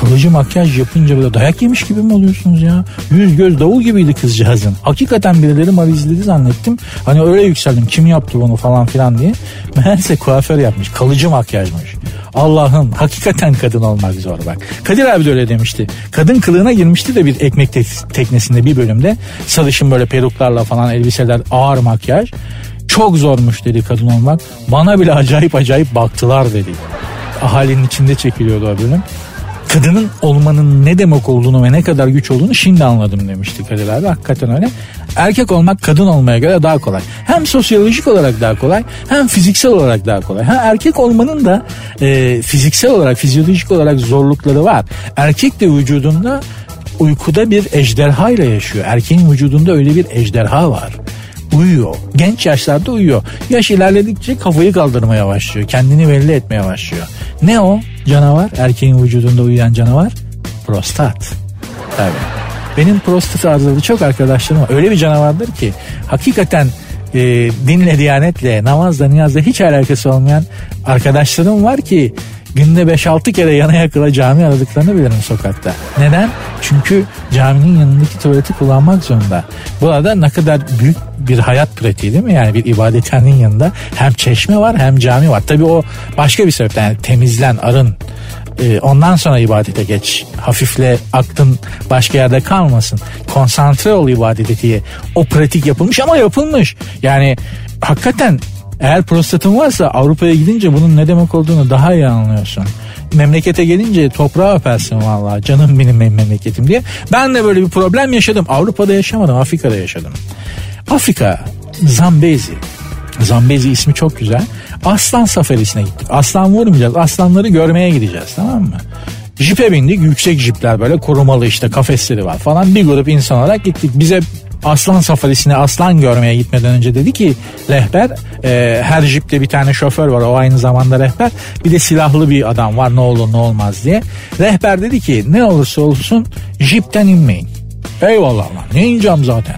Kalıcı makyaj yapınca böyle dayak yemiş gibi mi oluyorsunuz ya? Yüz göz davul gibiydi kızcağızın. Hakikaten birileri mavi izledi zannettim. Hani öyle yükseldim kim yaptı bunu falan filan diye. Meğerse kuaför yapmış. Kalıcı makyajmış. Allah'ım hakikaten kadın olmak zor bak. Kadir abi de öyle demişti. Kadın kılığına girmişti de bir ekmek teknesinde bir bölümde. Sarışın böyle peruklarla falan elbiseler ağır makyaj. Çok zormuş dedi kadın olmak. Bana bile acayip acayip baktılar dedi. Ahalinin içinde çekiliyordu o bölüm kadının olmanın ne demek olduğunu ve ne kadar güç olduğunu şimdi anladım demişti Kadir abi. Hakikaten öyle. Erkek olmak kadın olmaya göre daha kolay. Hem sosyolojik olarak daha kolay hem fiziksel olarak daha kolay. Ha, erkek olmanın da e, fiziksel olarak fizyolojik olarak zorlukları var. Erkek de vücudunda uykuda bir ejderha ile yaşıyor. Erkeğin vücudunda öyle bir ejderha var uyuyor. Genç yaşlarda uyuyor. Yaş ilerledikçe kafayı kaldırmaya başlıyor. Kendini belli etmeye başlıyor. Ne o canavar? Erkeğin vücudunda uyuyan canavar? Prostat. Tabii. Benim prostat arızalı çok arkadaşlarım var. Öyle bir canavardır ki hakikaten e, dinle, diyanetle, namazla, niyazla hiç alakası olmayan arkadaşlarım var ki günde 5-6 kere yana yakıla cami aradıklarını bilirim sokakta. Neden? Çünkü caminin yanındaki tuvaleti kullanmak zorunda. Bu arada ne kadar büyük bir hayat pratiği değil mi? Yani bir ibadethanenin yanında hem çeşme var hem cami var. Tabii o başka bir sebepten yani temizlen, arın. Ee, ondan sonra ibadete geç. Hafifle aklın başka yerde kalmasın. Konsantre ol ibadete diye. O pratik yapılmış ama yapılmış. Yani hakikaten eğer prostatın varsa Avrupa'ya gidince bunun ne demek olduğunu daha iyi anlıyorsun. Memlekete gelince toprağa öpersin valla canım benim memleketim diye. Ben de böyle bir problem yaşadım. Avrupa'da yaşamadım Afrika'da yaşadım. Afrika Zambezi. Zambezi ismi çok güzel. Aslan safarisine gittik. Aslan vurmayacağız. Aslanları görmeye gideceğiz tamam mı? Jipe bindik. Yüksek jipler böyle korumalı işte kafesleri var falan. Bir grup insan olarak gittik. Bize aslan safarisine aslan görmeye gitmeden önce dedi ki rehber e, her jipte bir tane şoför var o aynı zamanda rehber bir de silahlı bir adam var ne olur ne olmaz diye. Rehber dedi ki ne olursa olsun jipten inmeyin. Eyvallah lan ne ineceğim zaten.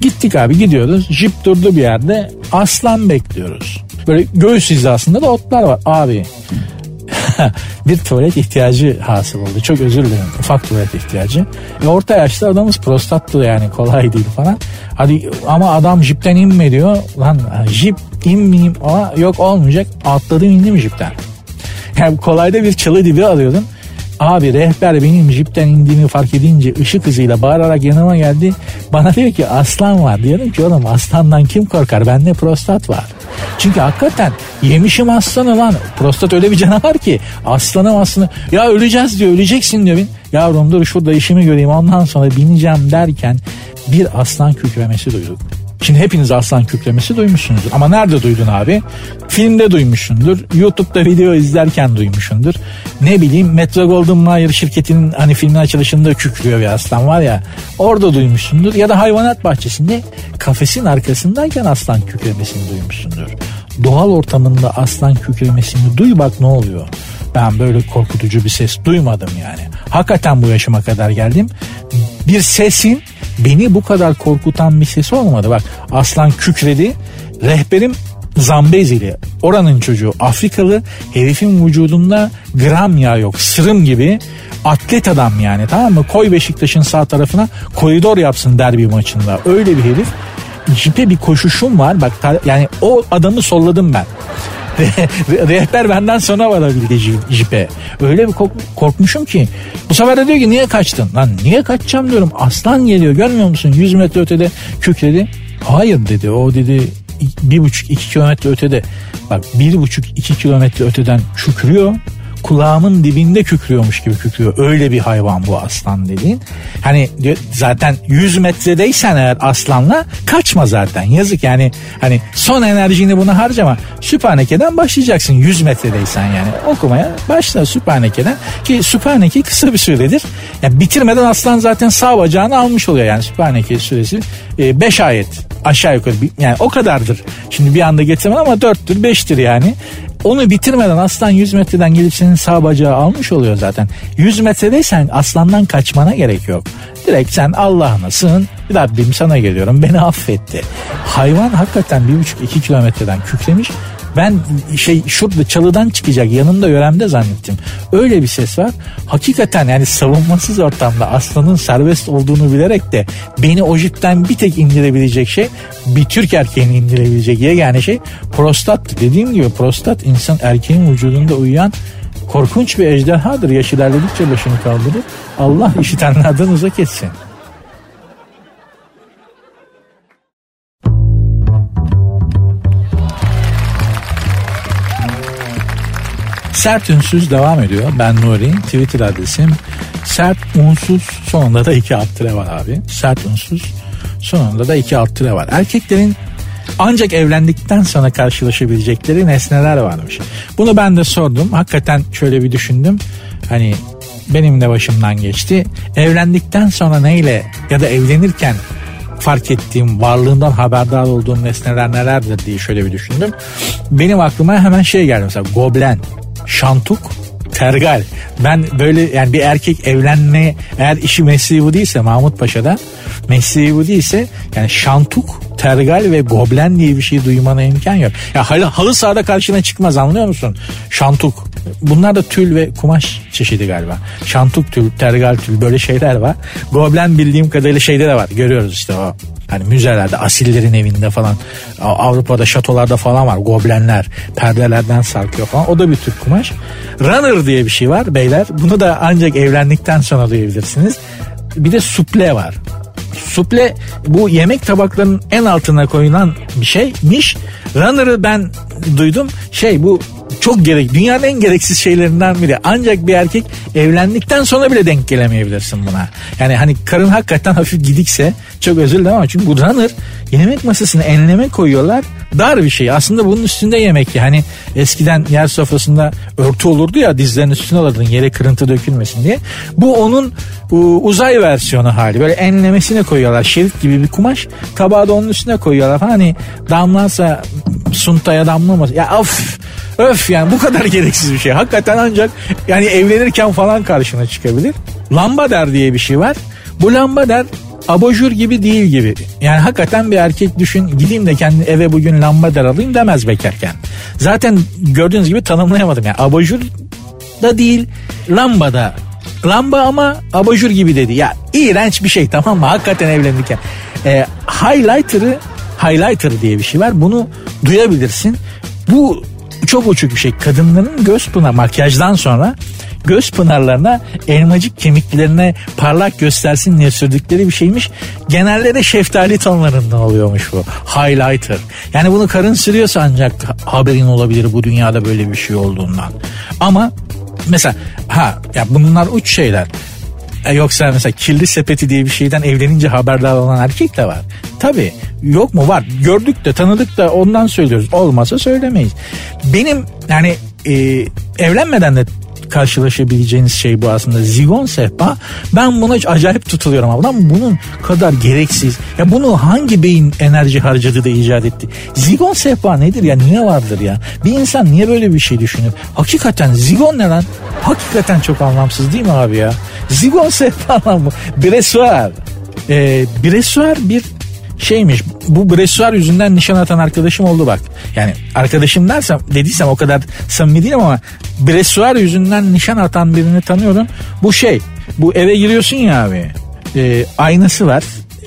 Gittik abi gidiyoruz jip durdu bir yerde aslan bekliyoruz. Böyle göğüs hizasında da otlar var abi. bir tuvalet ihtiyacı hasıl oldu. Çok özür dilerim. Ufak tuvalet ihtiyacı. E orta yaşlı adamız prostattı yani kolay değil falan. Hadi ama adam jipten inme diyor. Lan jip inmeyeyim ama yok olmayacak. Atladım indim jipten. Yani kolayda bir çalı dibi alıyordum. Abi rehber benim jipten indiğimi fark edince ışık hızıyla bağırarak yanıma geldi. Bana diyor ki aslan var. Diyorum ki oğlum aslandan kim korkar? Bende prostat var. Çünkü hakikaten yemişim aslanı lan. Prostat öyle bir canavar ki. Aslanım aslanı. Ya öleceğiz diyor öleceksin diyor. Yavrum dur şurada işimi göreyim ondan sonra bineceğim derken bir aslan kükremesi duyduk. Şimdi hepiniz aslan kükremesi duymuşsunuzdur. Ama nerede duydun abi? Filmde duymuşsundur. YouTube'da video izlerken duymuşsundur. Ne bileyim Metro Golden Mayer şirketinin hani filmin açılışında kükrüyor bir aslan var ya. Orada duymuşsundur. Ya da hayvanat bahçesinde kafesin arkasındayken aslan kükremesini duymuşsundur. Doğal ortamında aslan kükremesini duy bak ne oluyor. Ben böyle korkutucu bir ses duymadım yani. Hakikaten bu yaşıma kadar geldim. Bir sesin beni bu kadar korkutan bir ses olmadı. Bak aslan kükredi. Rehberim Zambezili. Oranın çocuğu Afrikalı. Herifin vücudunda gram yağ yok. Sırım gibi atlet adam yani tamam mı? Koy Beşiktaş'ın sağ tarafına koridor yapsın derbi maçında. Öyle bir herif. Jipe bir koşuşum var. Bak yani o adamı solladım ben. Rehber benden sonra varabildi jipe. Öyle bir korkmuşum ki. Bu sefer de diyor ki niye kaçtın? Lan niye kaçacağım diyorum. Aslan geliyor görmüyor musun? 100 metre ötede kükredi. Hayır dedi o dedi bir buçuk iki kilometre ötede bak bir buçuk iki kilometre öteden kükrüyor kulağımın dibinde kükrüyormuş gibi kükrüyor. Öyle bir hayvan bu aslan dediğin. Hani zaten 100 metredeysen eğer aslanla kaçma zaten. Yazık yani hani son enerjini buna harcama. Süperneke'den başlayacaksın 100 metredeysen yani. Okumaya başla Süperneke'den ki Süperneke kısa bir süredir. Yani bitirmeden aslan zaten sağ bacağını almış oluyor yani Süperneke süresi 5 e, ayet aşağı yukarı yani o kadardır. Şimdi bir anda getirmem ama 4'tür 5'tir yani. Onu bitirmeden aslan 100 metreden gelip senin sağ bacağı almış oluyor zaten. 100 metredeysen aslandan kaçmana gerek yok. Direkt sen Allah'ına sığın. Rabbim sana geliyorum beni affetti. Hayvan hakikaten bir buçuk iki kilometreden kükremiş ben şey şurada çalıdan çıkacak yanında yöremde zannettim. Öyle bir ses var. Hakikaten yani savunmasız ortamda aslanın serbest olduğunu bilerek de beni o jipten bir tek indirebilecek şey bir Türk erkeğini indirebilecek yegane şey prostat. Dediğim gibi prostat insan erkeğin vücudunda uyuyan korkunç bir ejderhadır. Yaş ilerledikçe başını kaldırır. Allah işitenlerden uzak etsin. Sert Ünsüz devam ediyor. Ben Nuri. Twitter adresim sert unsuz sonunda da iki alt tire var abi. Sert unsuz sonunda da iki alt tire var. Erkeklerin ancak evlendikten sonra karşılaşabilecekleri nesneler varmış. Bunu ben de sordum. Hakikaten şöyle bir düşündüm. Hani benim de başımdan geçti. Evlendikten sonra neyle ya da evlenirken fark ettiğim, varlığından haberdar olduğum nesneler nelerdir diye şöyle bir düşündüm. Benim aklıma hemen şey geldi mesela goblen şantuk, tergal. Ben böyle yani bir erkek evlenme eğer işi mesleği bu değilse Mahmut Paşa'da mesleği bu değilse yani şantuk, tergal ve goblen diye bir şey duymana imkan yok. Ya halı, halı sahada karşına çıkmaz anlıyor musun? Şantuk. Bunlar da tül ve kumaş çeşidi galiba. Şantuk tül, tergal tül böyle şeyler var. Goblen bildiğim kadarıyla şeyde de var. Görüyoruz işte o Hani müzelerde, asillerin evinde falan Avrupa'da şatolarda falan var goblenler perdelerden sarkıyor falan. O da bir tür kumaş. Runner diye bir şey var beyler. Bunu da ancak evlendikten sonra duyabilirsiniz. Bir de suple var. Suple bu yemek tabaklarının en altına koyulan bir şeymiş. Runner'ı ben duydum. Şey bu çok gerek dünyanın en gereksiz şeylerinden biri. Ancak bir erkek evlendikten sonra bile denk gelemeyebilirsin buna. Yani hani karın hakikaten hafif gidikse çok özür dilerim ama çünkü bu runner yemek masasına enleme koyuyorlar. Dar bir şey. Aslında bunun üstünde yemek yani eskiden yer sofrasında örtü olurdu ya dizlerin üstüne alırdın yere kırıntı dökülmesin diye. Bu onun uzay versiyonu hali. Böyle enlemesine koyuyorlar. Şerit gibi bir kumaş. Tabağı da onun üstüne koyuyorlar. Hani damlarsa suntaya damlamaz. Ya of öf yani bu kadar gereksiz bir şey. Hakikaten ancak yani evlenirken falan karşına çıkabilir. Lambader diye bir şey var. Bu lambader abajur gibi değil gibi. Yani hakikaten bir erkek düşün gideyim de kendi eve bugün lambader alayım demez bekarken. Zaten gördüğünüz gibi tanımlayamadım yani abajur da değil lambada lamba ama abajur gibi dedi. Ya iğrenç bir şey tamam mı? Hakikaten evlenirken. E, highlighter'ı highlighter diye bir şey var. Bunu duyabilirsin. Bu çok uçuk bir şey. Kadınların göz pınar makyajdan sonra göz pınarlarına elmacık kemiklerine parlak göstersin diye sürdükleri bir şeymiş. Genelde de şeftali tonlarında oluyormuş bu. Highlighter. Yani bunu karın sürüyorsa ancak haberin olabilir bu dünyada böyle bir şey olduğundan. Ama mesela ha ya bunlar uç şeyler. E yoksa mesela kirli sepeti diye bir şeyden evlenince haberdar olan erkek de var. Tabii yok mu var. Gördük de tanıdık da ondan söylüyoruz. Olmasa söylemeyiz. Benim yani e, evlenmeden de karşılaşabileceğiniz şey bu aslında. Zigon sehpa. Ben buna acayip tutuluyorum ama bunun kadar gereksiz. Ya bunu hangi beyin enerji harcadı da icat etti? Zigon sehpa nedir ya? Niye vardır ya? Bir insan niye böyle bir şey düşünür? Hakikaten zigon ne lan? Hakikaten çok anlamsız değil mi abi ya? Zigon sehpa lan bu. Bresuar. Ee, bresuar bir şeymiş bu bresuar yüzünden nişan atan arkadaşım oldu bak. Yani arkadaşım dersem dediysem o kadar samimi değilim ama bresuar yüzünden nişan atan birini tanıyorum. Bu şey bu eve giriyorsun ya abi e, aynası var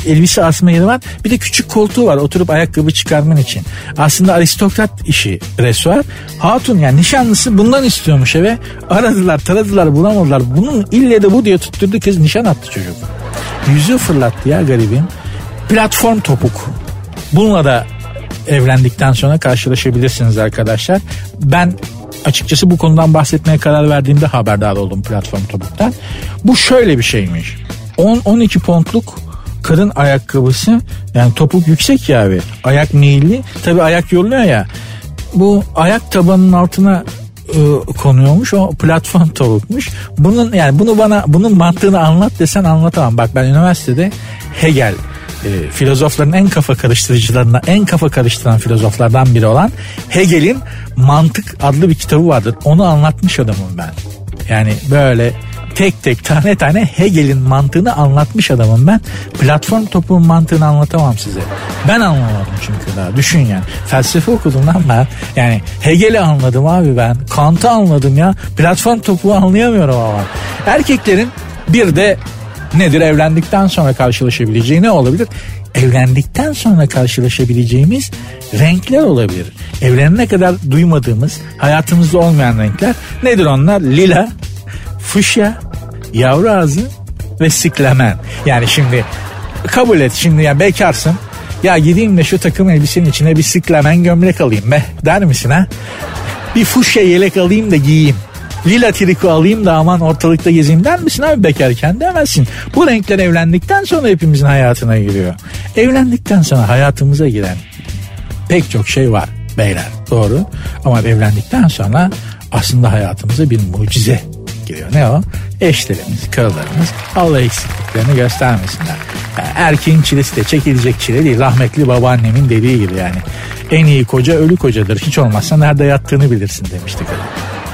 elbise asma yeri var. Bir de küçük koltuğu var oturup ayakkabı çıkarman için. Aslında aristokrat işi restoran. Hatun yani nişanlısı bundan istiyormuş eve. Aradılar taradılar bulamadılar. Bunun ille de bu diye tutturdu kız nişan attı çocuk. Yüzü fırlattı ya garibim. Platform topuk. Bununla da evlendikten sonra karşılaşabilirsiniz arkadaşlar. Ben açıkçası bu konudan bahsetmeye karar verdiğimde haberdar oldum platform topuktan. Bu şöyle bir şeymiş. 10-12 pontluk kadın ayakkabısı yani topuk yüksek ya abi ayak meyilli tabi ayak yoruluyor ya bu ayak tabanının altına e, konuyormuş o platform topukmuş bunun yani bunu bana bunun mantığını anlat desen anlatamam bak ben üniversitede Hegel e, filozofların en kafa karıştırıcılarına en kafa karıştıran filozoflardan biri olan Hegel'in Mantık adlı bir kitabı vardır. Onu anlatmış adamım ben. Yani böyle tek tek tane tane Hegel'in mantığını anlatmış adamım ben. Platform topuğun mantığını anlatamam size. Ben anlamadım çünkü daha. Düşün yani. Felsefe okudum lan ben. Yani Hegel'i anladım abi ben. Kant'ı anladım ya. Platform topuğu anlayamıyorum ama. Erkeklerin bir de nedir evlendikten sonra karşılaşabileceği ne olabilir? Evlendikten sonra karşılaşabileceğimiz renkler olabilir. Evlenene kadar duymadığımız, hayatımızda olmayan renkler nedir onlar? Lila, fuşya, yavru ağzı ve siklemen. Yani şimdi kabul et şimdi ya bekarsın. Ya gideyim de şu takım elbisenin içine bir siklemen gömlek alayım be der misin ha? Bir fuşya yelek alayım da giyeyim. Lila triko alayım da aman ortalıkta gezeyim der misin abi bekarken demezsin. Bu renkler evlendikten sonra hepimizin hayatına giriyor. Evlendikten sonra hayatımıza giren pek çok şey var beyler doğru. Ama evlendikten sonra aslında hayatımıza bir mucize giriyor. Ne o? Eşlerimiz, karılarımız Allah eksikliklerini göstermesinler. Yani erkeğin çilesi de çekilecek çile değil. Rahmetli babaannemin dediği gibi yani. En iyi koca ölü kocadır. Hiç olmazsa nerede yattığını bilirsin demişti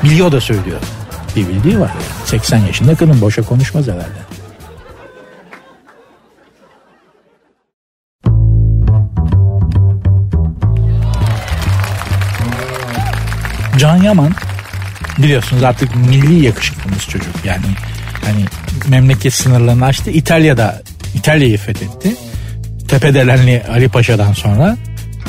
kadın. Biliyor da söylüyor. Bir bildiği var. 80 yaşında kadın boşa konuşmaz herhalde. Can Yaman biliyorsunuz artık milli yakışıklımız çocuk yani hani memleket sınırlarını açtı İtalya'da İtalya'yı fethetti Tepedelenli Ali Paşa'dan sonra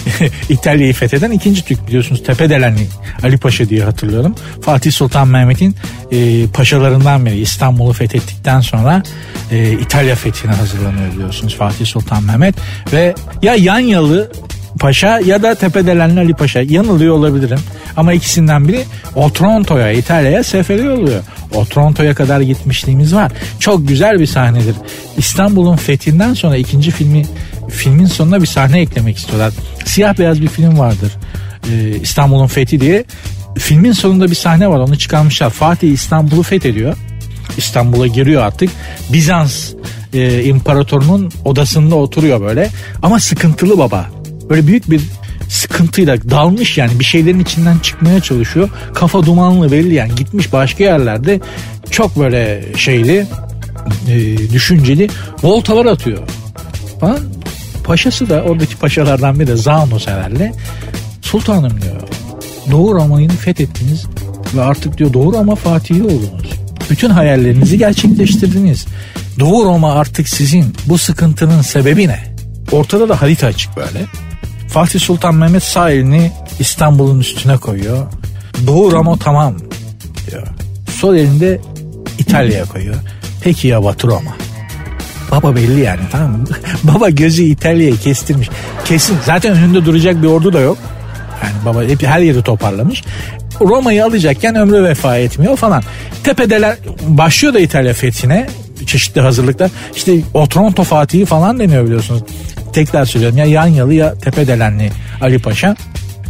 İtalya'yı fetheden ikinci Türk biliyorsunuz Tepedelenli Ali Paşa diye hatırlıyorum. Fatih Sultan Mehmet'in e, paşalarından biri İstanbul'u fethettikten sonra e, İtalya fethine hazırlanıyor biliyorsunuz Fatih Sultan Mehmet ve ya Yanyalı Paşa ya da Tepedelenli Ali Paşa yanılıyor olabilirim ama ikisinden biri Otranto'ya İtalya'ya seferi oluyor. Otranto'ya kadar gitmişliğimiz var. Çok güzel bir sahnedir. İstanbul'un fethinden sonra ikinci filmi filmin sonuna bir sahne eklemek istiyorlar. Siyah beyaz bir film vardır. Ee, İstanbul'un fethi diye. Filmin sonunda bir sahne var onu çıkarmışlar. Fatih İstanbul'u fethediyor. İstanbul'a giriyor artık. Bizans e, imparatorunun odasında oturuyor böyle. Ama sıkıntılı baba. Böyle büyük bir sıkıntıyla dalmış yani bir şeylerin içinden çıkmaya çalışıyor. Kafa dumanlı belli yani gitmiş başka yerlerde çok böyle şeyli e, düşünceli voltalar atıyor. Falan. Paşası da oradaki paşalardan biri de Zanos herhalde. Sultanım diyor. Doğu Roma'yı fethettiniz ve artık diyor Doğu Roma Fatihi oldunuz. Bütün hayallerinizi gerçekleştirdiniz. Doğu Roma artık sizin. Bu sıkıntının sebebi ne? Ortada da harita açık böyle. Fatih Sultan Mehmet sağ elini İstanbul'un üstüne koyuyor. Doğu Ramo tamam diyor. Sol elinde İtalya'ya koyuyor. Peki ya Batı Roma? Baba belli yani tamam mı? baba gözü İtalya'ya kestirmiş. Kesin zaten önünde duracak bir ordu da yok. Yani baba hep her yeri toparlamış. Roma'yı alacakken ömrü vefa etmiyor falan. Tepedeler başlıyor da İtalya fethine çeşitli hazırlıklar. İşte Otranto Fatih'i falan deniyor biliyorsunuz. Tekrar söylüyorum ya Yanyalı ya Tepedelenli Ali Paşa.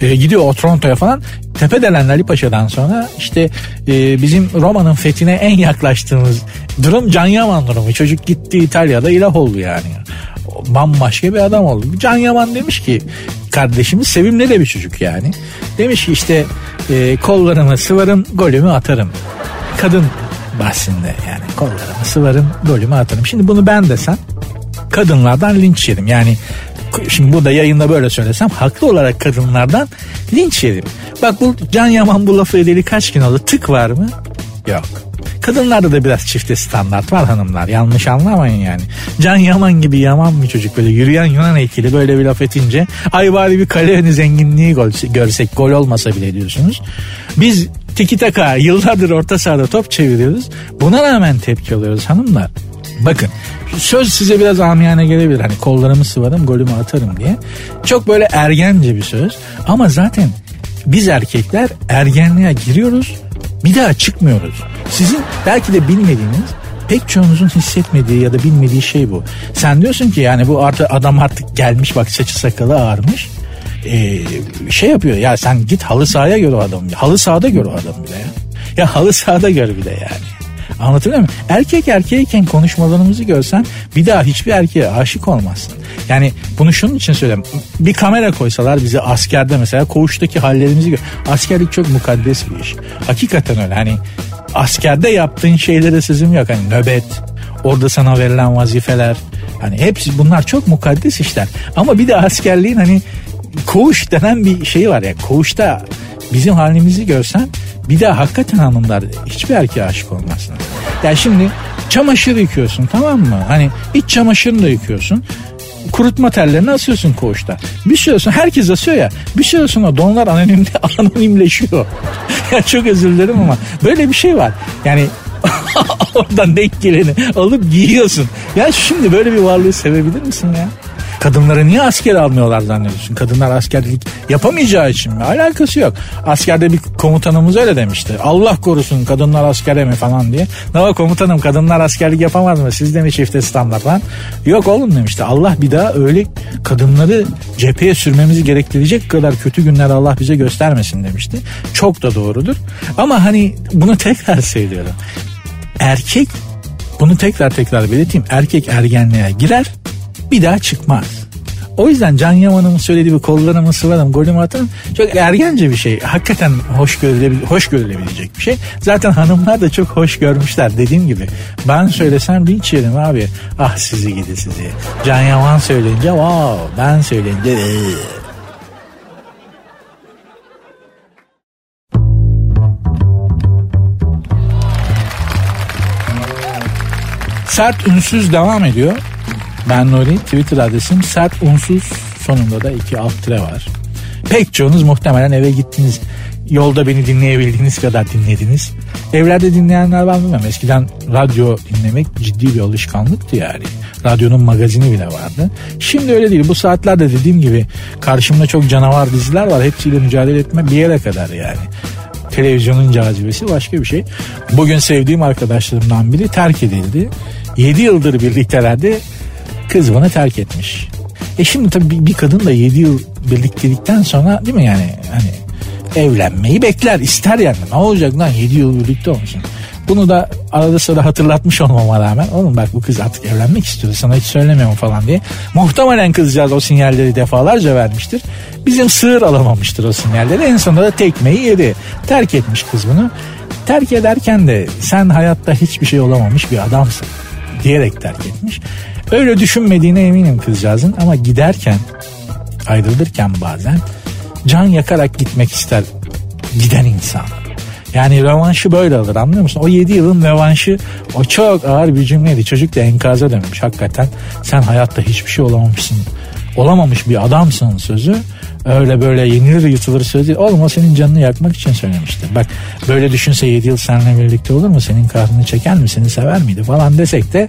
E, gidiyor Otranto'ya falan. Tepedelenli Ali Paşa'dan sonra işte e, bizim Roma'nın fethine en yaklaştığımız durum Can Yaman durumu. Çocuk gitti İtalya'da ilah oldu yani. Bambaşka bir adam oldu. Can Yaman demiş ki kardeşimiz sevimli de bir çocuk yani. Demiş ki işte e, kollarımı sıvarım golümü atarım. Kadın bahsinde yani kollarımı sıvarım golümü atarım. Şimdi bunu ben desem kadınlardan linç yedim. Yani şimdi burada yayında böyle söylesem haklı olarak kadınlardan linç yedim. Bak bu Can Yaman bu lafı edeli kaç gün oldu? Tık var mı? Yok. Kadınlarda da biraz çifte standart var hanımlar. Yanlış anlamayın yani. Can Yaman gibi yaman bir çocuk böyle yürüyen Yunan heykeli böyle bir laf etince ay bari bir kale zenginliği gol, görsek gol olmasa bile diyorsunuz. Biz tiki taka yıllardır orta sahada top çeviriyoruz. Buna rağmen tepki alıyoruz hanımlar. Bakın söz size biraz amiyane gelebilir. Hani kollarımı sıvarım golümü atarım diye. Çok böyle ergence bir söz. Ama zaten biz erkekler ergenliğe giriyoruz bir daha çıkmıyoruz. Sizin belki de bilmediğiniz pek çoğunuzun hissetmediği ya da bilmediği şey bu. Sen diyorsun ki yani bu artık adam artık gelmiş bak saçı sakalı ağarmış. Ee, şey yapıyor ya sen git halı sahaya gör o adamı. Halı sahada gör o adamı bile ya. Ya halı sahada gör bir de yani. Anlatabiliyor muyum? Erkek erkeğeyken konuşmalarımızı görsen bir daha hiçbir erkeğe aşık olmazsın. Yani bunu şunun için söyleyeyim. Bir kamera koysalar bize askerde mesela koğuştaki hallerimizi gör. Askerlik çok mukaddes bir iş. Hakikaten öyle hani askerde yaptığın şeylere sözüm yok. Hani nöbet, orada sana verilen vazifeler. Hani hepsi bunlar çok mukaddes işler. Ama bir de askerliğin hani koğuş denen bir şey var ya. Koğuşta bizim halimizi görsen bir daha hakikaten hanımlar hiçbir erkeğe aşık olmazsın. Yani şimdi çamaşır yıkıyorsun tamam mı? Hani iç çamaşırını da yıkıyorsun kurutma tellerini asıyorsun koğuşta. Bir sonra herkes asıyor ya. Bir süre sonra donlar anonim, anonimleşiyor. ya çok özür dilerim ama böyle bir şey var. Yani oradan denk geleni alıp giyiyorsun. Ya şimdi böyle bir varlığı sevebilir misin ya? Kadınları niye asker almıyorlar zannediyorsun? Kadınlar askerlik yapamayacağı için mi? Alakası yok. Askerde bir komutanımız öyle demişti. Allah korusun kadınlar askere mi falan diye. Ne var komutanım kadınlar askerlik yapamaz mı? Siz de mi çifte standart lan? Yok oğlum demişti. Allah bir daha öyle kadınları cepheye sürmemizi gerektirecek kadar kötü günler Allah bize göstermesin demişti. Çok da doğrudur. Ama hani bunu tekrar söylüyorum. Erkek bunu tekrar tekrar belirteyim. Erkek ergenliğe girer bir daha çıkmaz. O yüzden Can Yaman'ın söylediği bir kollarımı sıvarım golümü atarım çok ergence bir şey. Hakikaten hoş, görülebil hoş görülebilecek bir şey. Zaten hanımlar da çok hoş görmüşler dediğim gibi. Ben söylesem linç yerim abi. Ah sizi gidi sizi. Can Yaman söyleyince wow ben söyleyince. Sert ünsüz devam ediyor. Ben Nuri. Twitter adresim sert unsuz sonunda da iki alt tire var. Pek çoğunuz muhtemelen eve gittiniz. Yolda beni dinleyebildiğiniz kadar dinlediniz. Evlerde dinleyenler var mı Eskiden radyo dinlemek ciddi bir alışkanlıktı yani. Radyonun magazini bile vardı. Şimdi öyle değil. Bu saatlerde dediğim gibi karşımda çok canavar diziler var. Hepsiyle mücadele etme bir yere kadar yani televizyonun cazibesi başka bir şey. Bugün sevdiğim arkadaşlarımdan biri terk edildi. 7 yıldır birliktelerdi kız bunu terk etmiş. E şimdi tabii bir kadın da 7 yıl birliktelikten sonra değil mi yani hani evlenmeyi bekler ister yani ne olacak lan 7 yıl birlikte olmuşsun. Bunu da arada sırada hatırlatmış olmama rağmen oğlum bak bu kız artık evlenmek istiyor sana hiç söylemiyorum falan diye. Muhtemelen kızcağız o sinyalleri defalarca vermiştir. Bizim sığır alamamıştır o sinyalleri. En sonunda da tekmeyi yedi. Terk etmiş kız bunu. Terk ederken de sen hayatta hiçbir şey olamamış bir adamsın diyerek terk etmiş. Öyle düşünmediğine eminim kızcağızın ama giderken ayrılırken bazen can yakarak gitmek ister giden insan. Yani rövanşı böyle alır anlıyor musun? O 7 yılın rövanşı o çok ağır bir cümleydi. Çocuk da enkaza dönmüş hakikaten. Sen hayatta hiçbir şey olamamışsın. Olamamış bir adamsın sözü öyle böyle yenilir yutulur söz değil. Oğlum o senin canını yakmak için söylemiştir. Bak böyle düşünse 7 yıl seninle birlikte olur mu? Senin kahrını çeker mi? Seni sever miydi falan desek de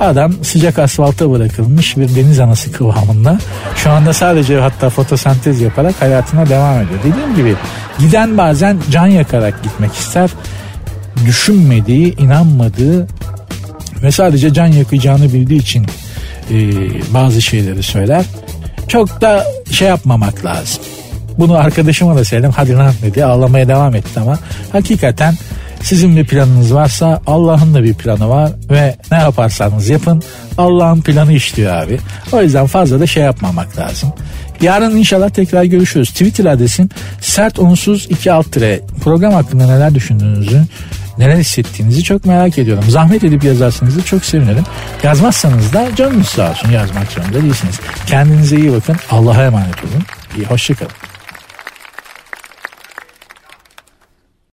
adam sıcak asfalta bırakılmış bir deniz anası kıvamında. Şu anda sadece hatta fotosentez yaparak hayatına devam ediyor. Dediğim gibi giden bazen can yakarak gitmek ister. Düşünmediği, inanmadığı ve sadece can yakacağını bildiği için e, bazı şeyleri söyler çok da şey yapmamak lazım. Bunu arkadaşıma da söyledim. Hadi lan dedi ağlamaya devam etti ama hakikaten sizin bir planınız varsa Allah'ın da bir planı var ve ne yaparsanız yapın Allah'ın planı işliyor abi. O yüzden fazla da şey yapmamak lazım. Yarın inşallah tekrar görüşürüz. Twitter adresim sert unsuz 2 alt tire. Program hakkında neler düşündüğünüzü neler hissettiğinizi çok merak ediyorum. Zahmet edip yazarsanız da çok sevinirim. Yazmazsanız da canınız sağ olsun yazmak zorunda değilsiniz. Kendinize iyi bakın. Allah'a emanet olun. İyi hoşçakalın.